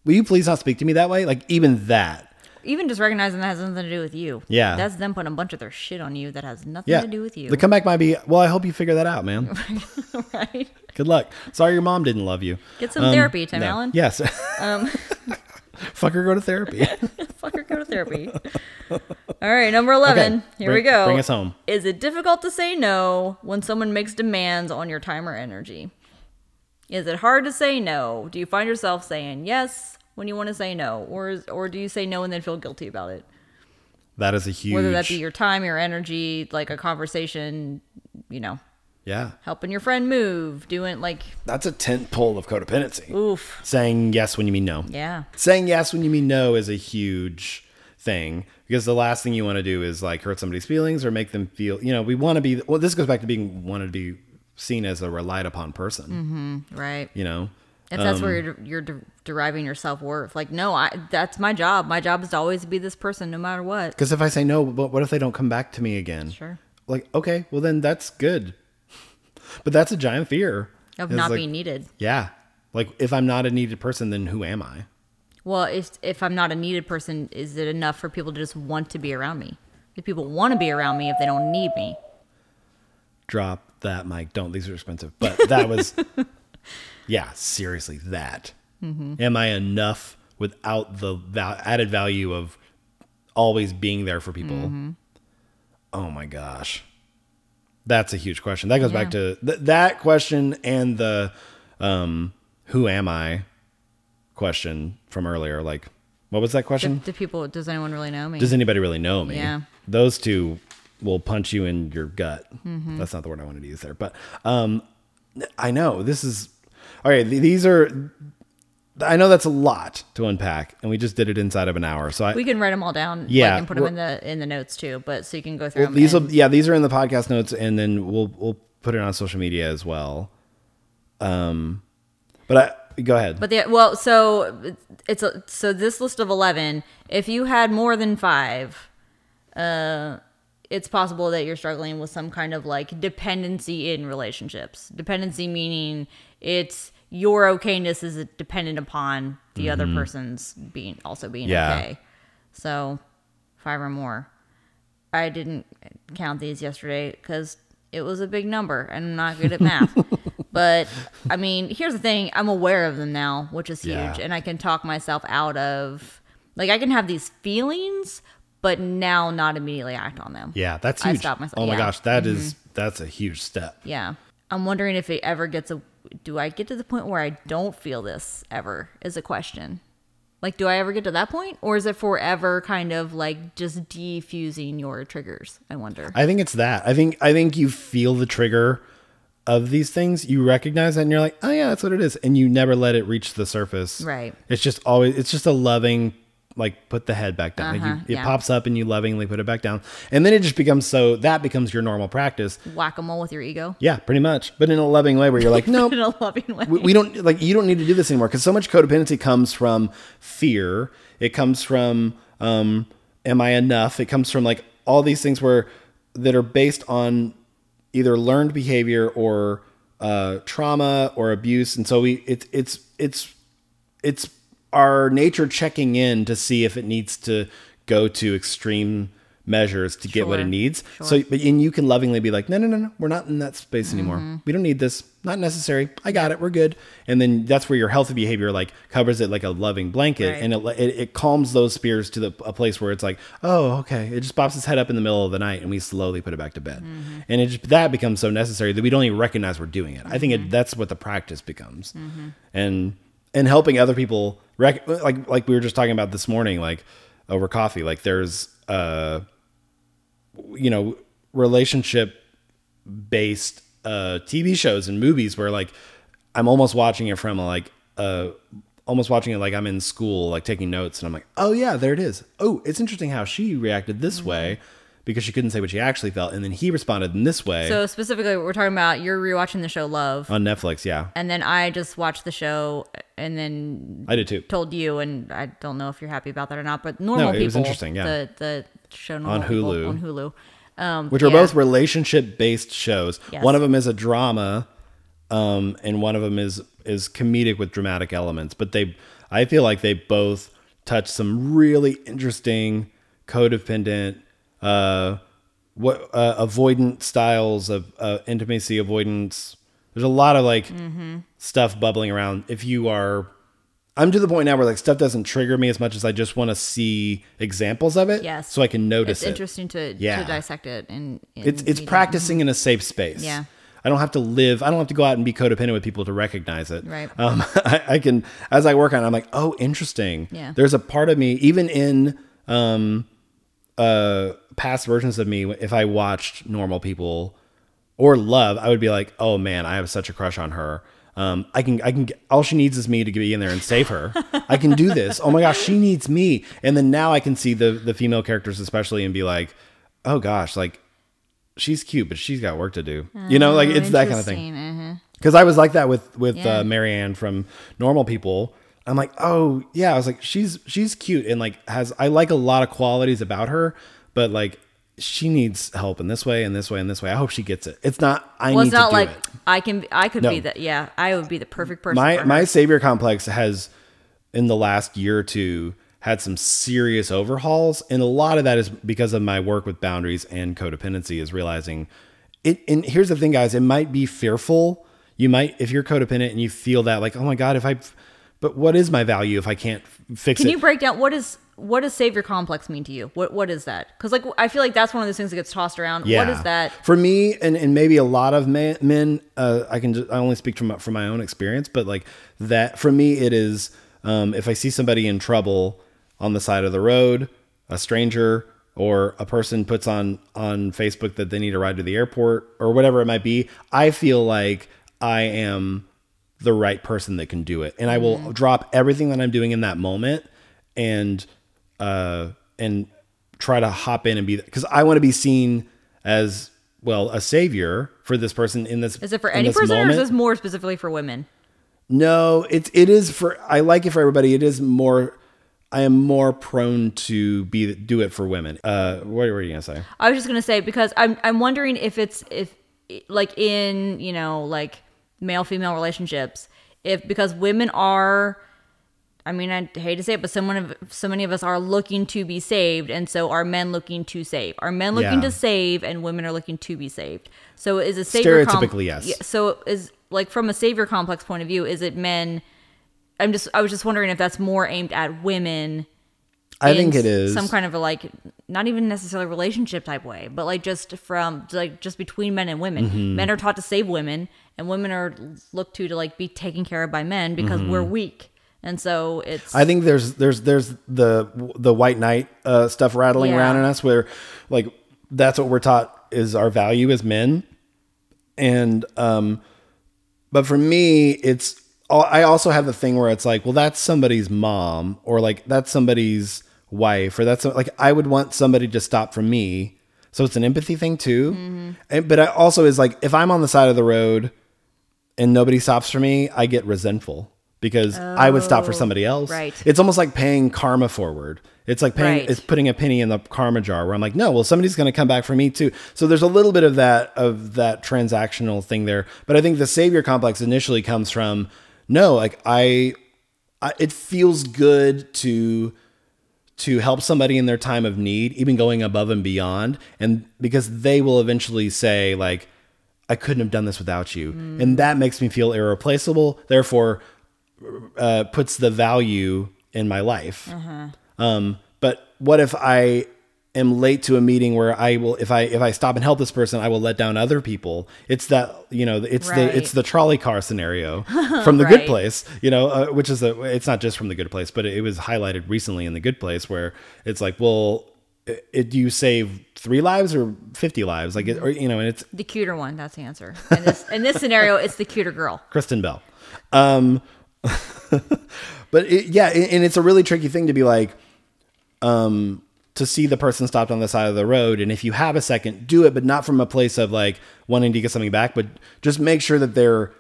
will you please not speak to me that way like even that Even just recognizing that has nothing to do with you. Yeah. That's them putting a bunch of their shit on you that has nothing yeah to do with you. the comeback might be well i hope you figure that out man right? Good luck. Sorry your mom didn't love you. Get some therapy, Tim no. Allen. Yes. Um, Fuck her, go to therapy. fuck her, go to therapy. All right, number 11. Okay, Here we go. bring us home. Is it difficult to say no when someone makes demands on your time or energy? Is it hard to say no? Do you find yourself saying yes when you want to say no? Or, or do you say no and then feel guilty about it? That is a huge. Whether that be your time, your energy, like a conversation, you know, yeah, helping your friend move, doing like, that's a tent pole of codependency. oof. Saying yes when you mean no. Yeah. Saying yes when you mean no is a huge thing because the last thing you want to do is like hurt somebody's feelings or make them feel. You know, we want to be. Well, this goes back to being wanted to be seen as a relied upon person. Mm-hmm. Right. You know. If that's where Um, you're, you're de- deriving your self worth, like no, I that's my job. My job is to always be this person, no matter what. Because if I say no, but what if they don't come back to me again? Sure. Like, okay, well then that's good. But that's a giant fear Of not like- being needed. Yeah. Like if I'm not a needed person, then who am I? Well, if if I'm not a needed person, is it enough for people to just want to be around me? Do people want to be around me if they don't need me? Drop that mic. Don't. These are expensive. But that was yeah, seriously, that. Mm-hmm. Am I enough without the val- added value of always being there for people? Mm-hmm. Oh my gosh. That's a huge question. That goes back to th- that question and the um, who am I question from earlier. Like, what was that question? Do people? Does anyone really know me? Does anybody really know me? Yeah. Those two will punch you in your gut. Mm-hmm. That's not the word I wanted to use there, but um, I know this is all right. th- These are. I know that's a lot to unpack, and we just did it inside of an hour. So I, we can write them all down. Yeah, like, and put them in the in the notes too. But so you can go through well, them. these will, yeah, these are in the podcast notes, and then we'll we'll put it on social media as well. Um, but I go ahead. But the well, so it's a, so this list of eleven. If you had more than five, uh, it's possible that you're struggling with some kind of like dependency in relationships. Dependency meaning it's your okayness is dependent upon the other person's being also being Mm-hmm. Yeah. okay. So five or more. I didn't count these yesterday because it was a big number and I'm not good at math. but I mean, here's the thing I'm aware of them now, which is huge. Yeah. And I can talk myself out of, like, I can have these feelings, but now not immediately act on them. yeah, that's I huge. stopped myself- Oh my yeah. gosh, that is that's a huge step. Yeah. I'm wondering if it ever gets a. Do I get to the point where I don't feel this ever? Is a question. Like, do I ever get to that point? Or is it forever kind of like just defusing your triggers? I wonder. I think it's that. I think I think you feel the trigger of these things. You recognize that and you're like, oh yeah, that's what it is, and you never let it reach the surface. Right. It's just always. It's just a loving, like put the head back down. Uh-huh, you, it yeah. pops up, and you lovingly put it back down, and then it just becomes so that becomes your normal practice. Whack a mole with your ego. Yeah, pretty much, but in a loving way where you're like, nope, In a loving way. we, we don't like you don't need to do this anymore because so much codependency comes from fear it comes from um am i enough it comes from like all these things where that are based on either learned behavior or uh trauma or abuse and so we it's it's it's it's our nature checking in to see if it needs to go to extreme measures to get what it needs. sure. So, but and you can lovingly be like, no, no, no, no, we're not in that space anymore. Mm-hmm. We don't need this. Not necessary. I got it. We're good. And then that's where your healthy behavior like covers it like a loving blanket, Right. and it, it it calms those spears to the a place where it's like, oh, okay. It just pops its head up in the middle of the night, and we slowly put it back to bed. Mm-hmm. And it just, that becomes so necessary that we don't even recognize we're doing it. I think Mm-hmm. it, that's what the practice becomes, and and helping other people rec- like like we were just talking about this morning, like over coffee. Like there's uh you know relationship based uh TV shows and movies where like I'm almost watching it from like uh almost watching it like I'm in school like taking notes and I'm like oh yeah there it is oh it's interesting how she reacted this Mm-hmm. way because she couldn't say what she actually felt and then he responded in this way So specifically, what we're talking about you're rewatching the show Love, on Netflix yeah and then I just watched the show, and then I did too told you, and I don't know if you're happy about that or not, but normal no, it people. was interesting, yeah. The the show normal On People Hulu. on Hulu. Um, which are both relationship based shows. Yes. One of them is a drama, um, and one of them is is comedic with dramatic elements. But they, I feel like they both touch some really interesting codependent, uh, what uh, avoidant styles of uh, intimacy avoidance. There's a lot of like Mm-hmm. stuff bubbling around. If you are I'm to the point now where like stuff doesn't trigger me as much as I just want to see examples of it, Yes. so I can notice It's it. interesting to, Yeah. to dissect it and It's it's practicing in a safe space. Yeah. I don't have to live. I don't have to go out and be codependent with people to recognize it. Right. Um, I, I can as I work on. it, I'm like, oh, interesting. Yeah. There's a part of me, even in um, uh, past versions of me, if I watched normal people or love, I would be like, oh man, I have such a crush on her. Um, I can, I can. All she needs is me to be in there and save her. I can do this. Oh my gosh, she needs me. And then now I can see the the female characters especially and be like, oh gosh, like she's cute, but she's got work to do. You know, like it's that kind of thing. Uh-huh. Because I was like that with with Yeah. uh, Marianne from Normal People. I'm like, oh yeah. I was like, she's she's cute and like has I like a lot of qualities about her, but like she needs help in this way and this way and this way. I hope she gets it. It's not I Well, need it's not to do like it. I can. I could No. be that. Yeah, I would be the perfect person. My my savior complex has in the last year or two had some serious overhauls, and a lot of that is because of my work with boundaries and codependency. Is realizing it. And here's the thing, guys. It might be fearful. you might if you're codependent and you feel that like oh my god if i but what is my value if i can't fix Can it Can you break down what is what does savior complex mean to you? What what is that? Because like I feel like that's one of those things that gets tossed around. Yeah. What is that? for me and, and maybe a lot of men, men uh, i can just, i only speak from from my own experience but like that for me it is um, if i see somebody in trouble on the side of the road a stranger or a person puts on on facebook that they need a ride to the airport or whatever it might be i feel like i am the right person that can do it. And i will Mm-hmm. drop everything that i'm doing in that moment and uh and try to hop in and be because i want to be seen as well a savior for this person in this Is it for any person or is this more specifically for women? no it's it is for i like it for everybody. It is more i am more prone to be do it for women. Uh what were you gonna say? I was just gonna say because I'm I'm wondering if it's if like in you know like male female relationships if because women are I mean I hate to say it but someone of so many of us are looking to be saved and so are men looking to save are men looking Yeah. to save and women are looking to be saved so is a savior Stereotypically, yes. so is like from a savior complex point of view is it men I'm just I was just wondering if that's more aimed at women i think it is some kind of a like not even necessarily relationship type way but like just from like just between men and women Mm-hmm. men are taught to save women and women are looked to to like be taken care of by men because we're weak and so it's Mm-hmm. I think there's there's there's the the white knight uh, stuff rattling Yeah. around in us where like that's what we're taught is our value as men, and um, but for me it's I also have the thing where it's like well that's somebody's mom or like that's somebody's wife or that's like I would want somebody to stop for me, so it's an empathy thing too, Mm-hmm. and but I also is like if I'm on the side of the road and nobody stops for me, I get resentful because I would stop for somebody else. Oh, right. It's almost like paying karma forward. It's like paying, Right. it's putting a penny in the karma jar where I'm like, no, well, somebody's going to come back for me too. So there's a little bit of that, of that transactional thing there. But I think the savior complex initially comes from, no, like I, I it feels good to, to help somebody in their time of need, even going above and beyond. And because they will eventually say, like, I couldn't have done this without you. And that makes me feel irreplaceable. Therefore, uh, puts the value in my life. Um, but what if I am late to a meeting where I will, if I if I stop and help this person, I will let down other people. It's that you know, it's Right. the it's the trolley car scenario from the Good Place. You know, uh, which is a it's not just from the Good Place, but it, was highlighted recently in the Good Place where it's like, well, it, it, do you save three lives or fifty lives? Like, it, or you know, and it's the cuter one that's the answer in this in this scenario it's the cuter girl Kristen Bell. Um, but it, yeah, and it's a really tricky thing to be like, um, to see the person stopped on the side of the road, and if you have a second, do it, but not from a place of like wanting to get something back, but just make sure that they're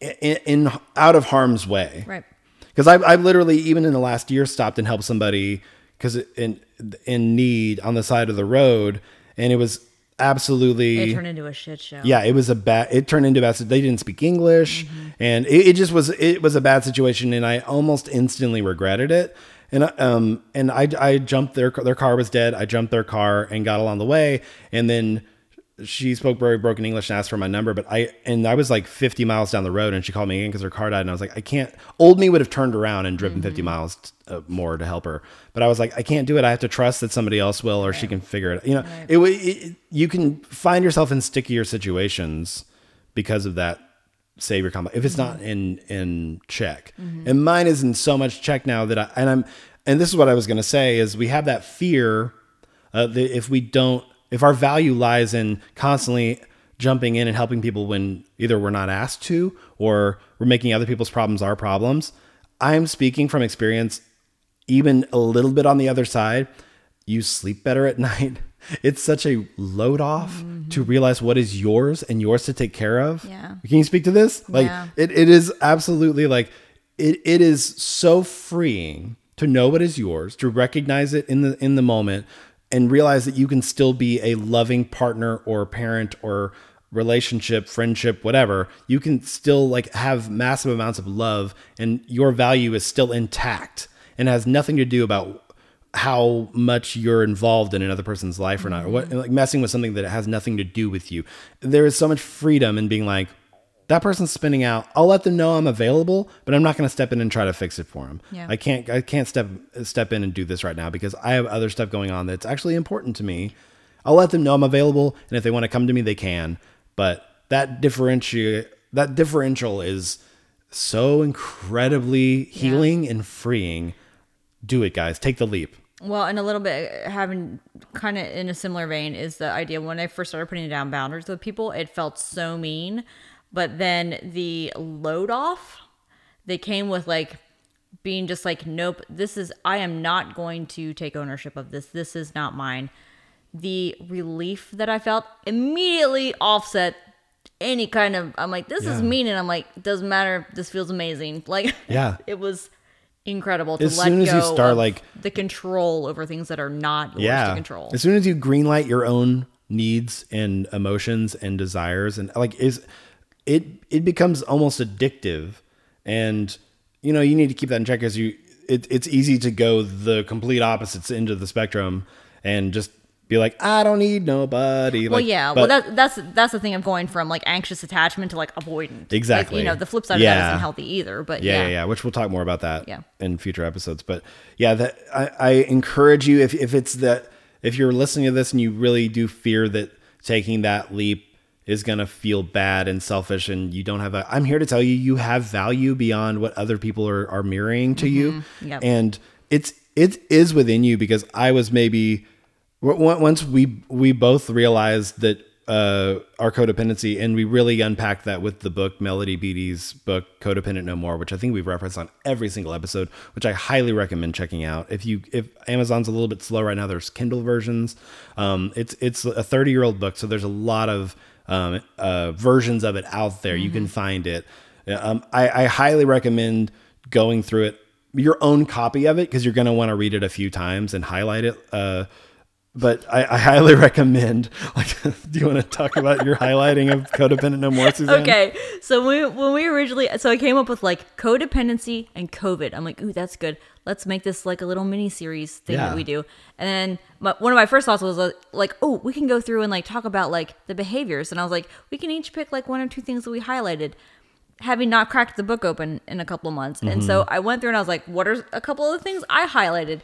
in, in out of harm's way, right because I've, I've literally even in the last year stopped and helped somebody because in in need on the side of the road, and it was absolutely it turned into a shit show yeah, it was a bad. It turned into a bad. They didn't speak English, Mm-hmm. and it, it just was. It was a bad situation, and I almost instantly regretted it. And I- um, and I I jumped their their car was dead. I jumped their car and got along the way, and then she spoke very broken English and asked for my number. But I and I was like 50 miles down the road, and she called me again because her car died, and I was like, I can't. Old me would have turned around and driven 50 miles uh, more to help her, but I was like, I can't do it. I have to trust that somebody else will, or she can figure it. You know, it, wa- it you can find yourself in stickier situations because of that savior complex if it's not in in check and mine is in so much check now that i and i'm and this is what i was going to say is we have that fear uh, that if we don't if our value lies in constantly jumping in and helping people when either we're not asked to or we're making other people's problems our problems i'm speaking from experience even a little bit on the other side, you sleep better at night. It's such a load off to mm-hmm. realize what is yours and yours to take care of. Yeah. Can you speak to this? Like Yeah. it, it is absolutely like it, it is so freeing to know what is yours, to recognize it in the in the moment and realize that you can still be a loving partner or parent or relationship, friendship, whatever. You can still like have massive amounts of love and your value is still intact and has nothing to do about how much you're involved in another person's life or not, or what mm-hmm. like messing with something that has nothing to do with you. There is so much freedom in being like, that person's spinning out. I'll let them know I'm available, but I'm not going to step in and try to fix it for them. Yeah. I can't I can't step step in and do this right now because I have other stuff going on that's actually important to me. I'll let them know I'm available, and if they want to come to me, they can. But that differentiate that differential is so incredibly healing and freeing. Do it, guys. Take the leap. Well, and a little bit having kind of in a similar vein is the idea when I first started putting down boundaries with people, it felt so mean. But then the load off, they came with like being just like, nope, this is, I am not going to take ownership of this. This is not mine. The relief that I felt immediately offset any kind of, I'm like, this is mean. And I'm like, doesn't matter. This feels amazing. Like, Yeah. it was incredible to As let soon as you start, of like- the control over things that are not yours yeah. to control. As soon as you greenlight your own needs and emotions and desires and like is it it becomes almost addictive and you know you need to keep that in check as you it, it's easy to go the complete opposites into the spectrum and just be like I don't need nobody well, like, yeah. but- well, that, that's that's the thing of going from like anxious attachment to like avoidant. Like, Exactly. you know, the flip side of that isn't healthy either. But yeah, yeah, yeah, yeah. Which we'll talk more about that Yeah. in future episodes. But yeah, that I, I encourage you if if it's that if you're listening to this and you really do fear that taking that leap is gonna feel bad and selfish and you don't have a I'm here to tell you you have value beyond what other people are, are mirroring to you. Mm-hmm. Yep. And it's it is within you because I was maybe once we we both realized that uh, our codependency, and we really unpacked that with the book Melody Beattie's book Codependent No More, which I think we've referenced on every single episode, which I highly recommend checking out. If you if Amazon's a little bit slow right now, there's Kindle versions. Um, it's it's a 30 year old book, so there's a lot of um, uh, versions of it out there. You can find it. Um, I, I highly recommend going through it your own copy of it because you're going to want to read it a few times and highlight it. Uh, but I, I highly recommend. Like, do you want to talk about your highlighting of codependent no more, Suzanne? Okay, so when we, when we originally, so I came up with like codependency and COVID. I'm like, ooh, that's good. Let's make this like a little mini series thing Yeah. that we do. And then my, one of my first thoughts was uh, like, oh, we can go through and like talk about like the behaviors. And I was like, we can each pick like one or two things that we highlighted. Having not cracked the book open in a couple of months, and Mm-hmm. so I went through and I was like, what are a couple of the things I highlighted?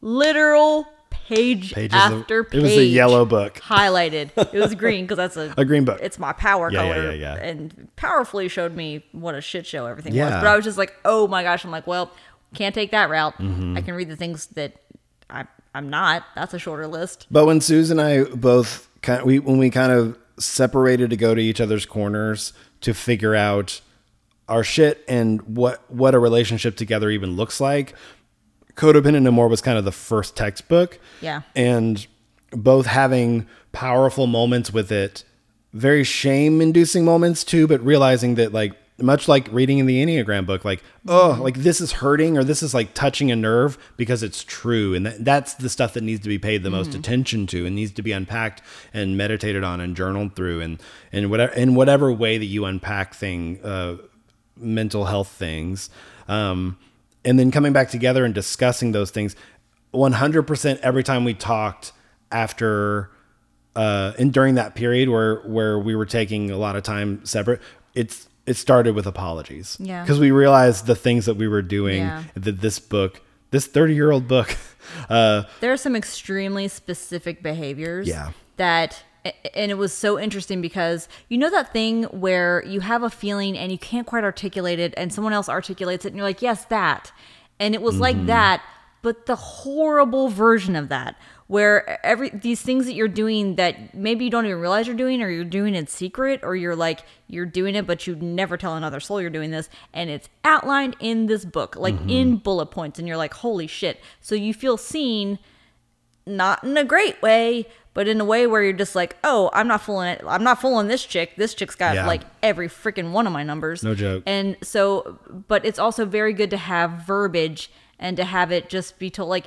Literal page Pages of- after it was a yellow book. highlighted. It was green because that's a A green book. It's my power Yeah, yeah, color, yeah, yeah. and powerfully showed me what a shit show everything was. But I was just like, oh my gosh! I'm like, well, can't take that route. Mm-hmm. I can read the things that I I'm not. That's a shorter list. But when Suze and I both kind of, we when we kind of separated to go to each other's corners to figure out our shit and what what a relationship together even looks like. Codependent No More was kind of the first textbook. Yeah. And both having powerful moments with it, very shame inducing moments too, but realizing that like much like reading in the Enneagram book, like, oh, like this is hurting or this is like touching a nerve because it's true. And that, that's the stuff that needs to be paid the most attention to and needs to be unpacked and meditated on and journaled through and, and whatever, in whatever way that you unpack thing, uh, mental health things. Um, and then coming back together and discussing those things 100% every time we talked after uh and during that period where where we were taking a lot of time separate it's it started with apologies Yeah. because we realized the things that we were doing Yeah. that this book this 30 year old book uh There are some extremely specific behaviors. Yeah. That and it was so interesting because you know that thing where you have a feeling and you can't quite articulate it and someone else articulates it and you're like yes that and it was Mm-hmm. like that but the horrible version of that where every these things that you're doing that maybe you don't even realize you're doing or you're doing in secret or you're like you're doing it but you never tell another soul you're doing this and it's outlined in this book like Mm-hmm. in bullet points and you're like holy shit so you feel seen not in a great way, but in a way where you're just like, oh, I'm not fooling it. I'm not fooling this chick. This chick's got Yeah. like every freaking one of my numbers. No joke. And so, but it's also very good to have verbiage and to have it just be told like,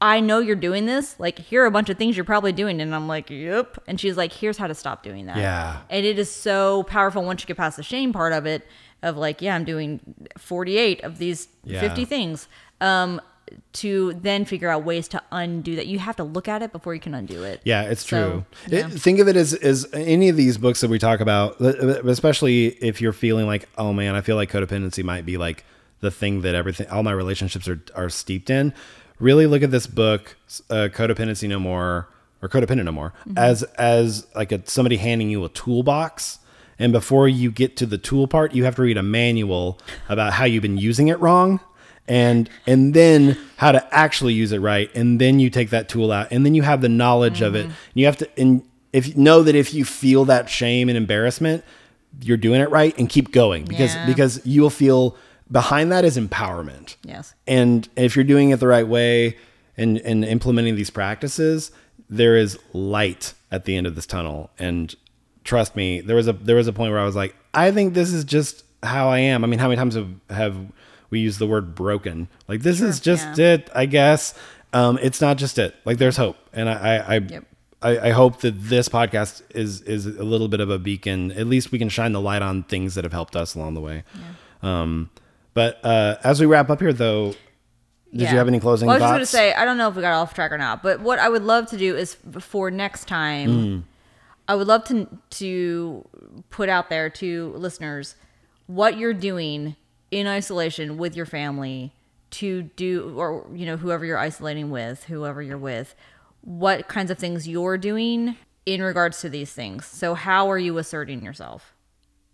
I know you're doing this. Like, here are a bunch of things you're probably doing. And I'm like, yep. And she's like, here's how to stop doing that. Yeah. And it is so powerful once you get past the shame part of it, of like, yeah, I'm doing 48 of these Yeah. 50 things. Um, to then figure out ways to undo that. You have to look at it before you can undo it. Yeah, it's So, true. yeah. It, think of it as, as any of these books that we talk about, uh, uh, especially if you're feeling like, oh man, I feel like codependency might be like the thing that everything, all my relationships are, are steeped in. Really look at this book, uh, Codependency No More, or Codependent No More, mm-hmm. as as like a, somebody handing you a toolbox. And before you get to the tool part, you have to read a manual about how you've been using it wrong and and then how to actually use it right and then you take that tool out and then you have the knowledge of it. Mm-hmm. You have to and if you know that if you feel that shame and embarrassment you're doing it right and keep going because Yeah. because you'll feel behind that is empowerment. Yes. and if you're doing it the right way and and implementing these practices there is light at the end of this tunnel. And trust me there was a there was a point where i was like i think this is just how i am. I mean how many times have have we use the word broken like this is just yeah. it i guess um it's not just it like there's hope and i i I, Yep. I, I hope that this podcast is is a little bit of a beacon. At least we can shine the light on things that have helped us along the way. Um, but uh, as we wrap up here, though, did Yeah. you have any closing well, I was thoughts? just going to say, I don't know if we got off track or not, but what I would love to do is for next time, Mm. I would love to to put out there to listeners what you're doing in isolation with your family to do, or you know, whoever you're isolating with, whoever you're with, what kinds of things you're doing in regards to these things. So, how are you asserting yourself?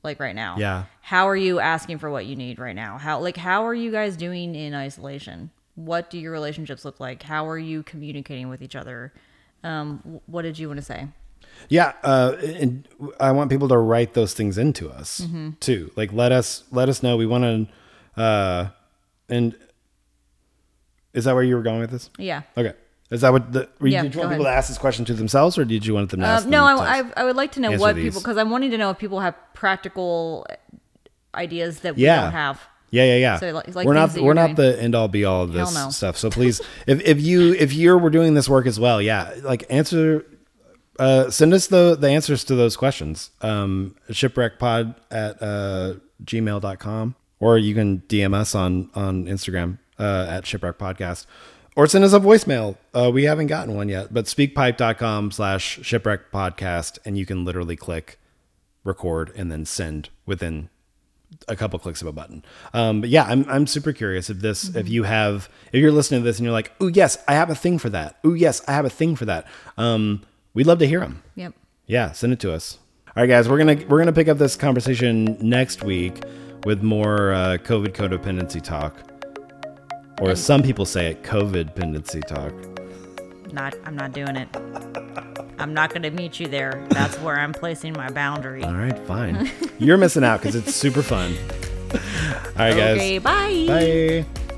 Like right now, Yeah. How are you asking for what you need right now? How like how are you guys doing in isolation? What do your relationships look like? How are you communicating with each other? Um, what did you want to say? Yeah, uh, and I want people to write those things into us Mm-hmm. too. Like let us let us know. We want to, uh, and is that where you were going with this? Yeah. Okay, is that what the? Were you, Yeah, did you want people to ask this question to themselves, or did you want them to ask? Um, no, I. I I would like to know what these. people because I'm wanting to know if people have practical ideas that we Yeah. don't have. Yeah, yeah, yeah. So, like- like we're not we're not doing. the end all be all of this no. stuff. So please, if if you if you're we're doing this work as well, yeah, like answer. Uh, send us the the answers to those questions. Um, shipwreckpod at uh, gmail.com or you can DM us on on Instagram uh, at shipwreck podcast or send us a voicemail. Uh, we haven't gotten one yet, but speakpipe.com slash shipwreck podcast and you can literally click record and then send within a couple clicks of a button. Um, but yeah, I'm I'm super curious if this if you have if you're listening to this and you're like, oh yes, I have a thing for that. Oh yes, I have a thing for that. Um, we'd love to hear them. Yep. Yeah, send it to us. All right, guys, we're gonna we're gonna pick up this conversation next week with more uh, COVID codependency talk, or as some people say it, COVID dependency talk. Not. I'm not doing it. I'm not going to meet you there. That's where I'm placing my boundary. All right, fine. You're missing out because it's super fun. All right, Okay. guys. Bye. Bye.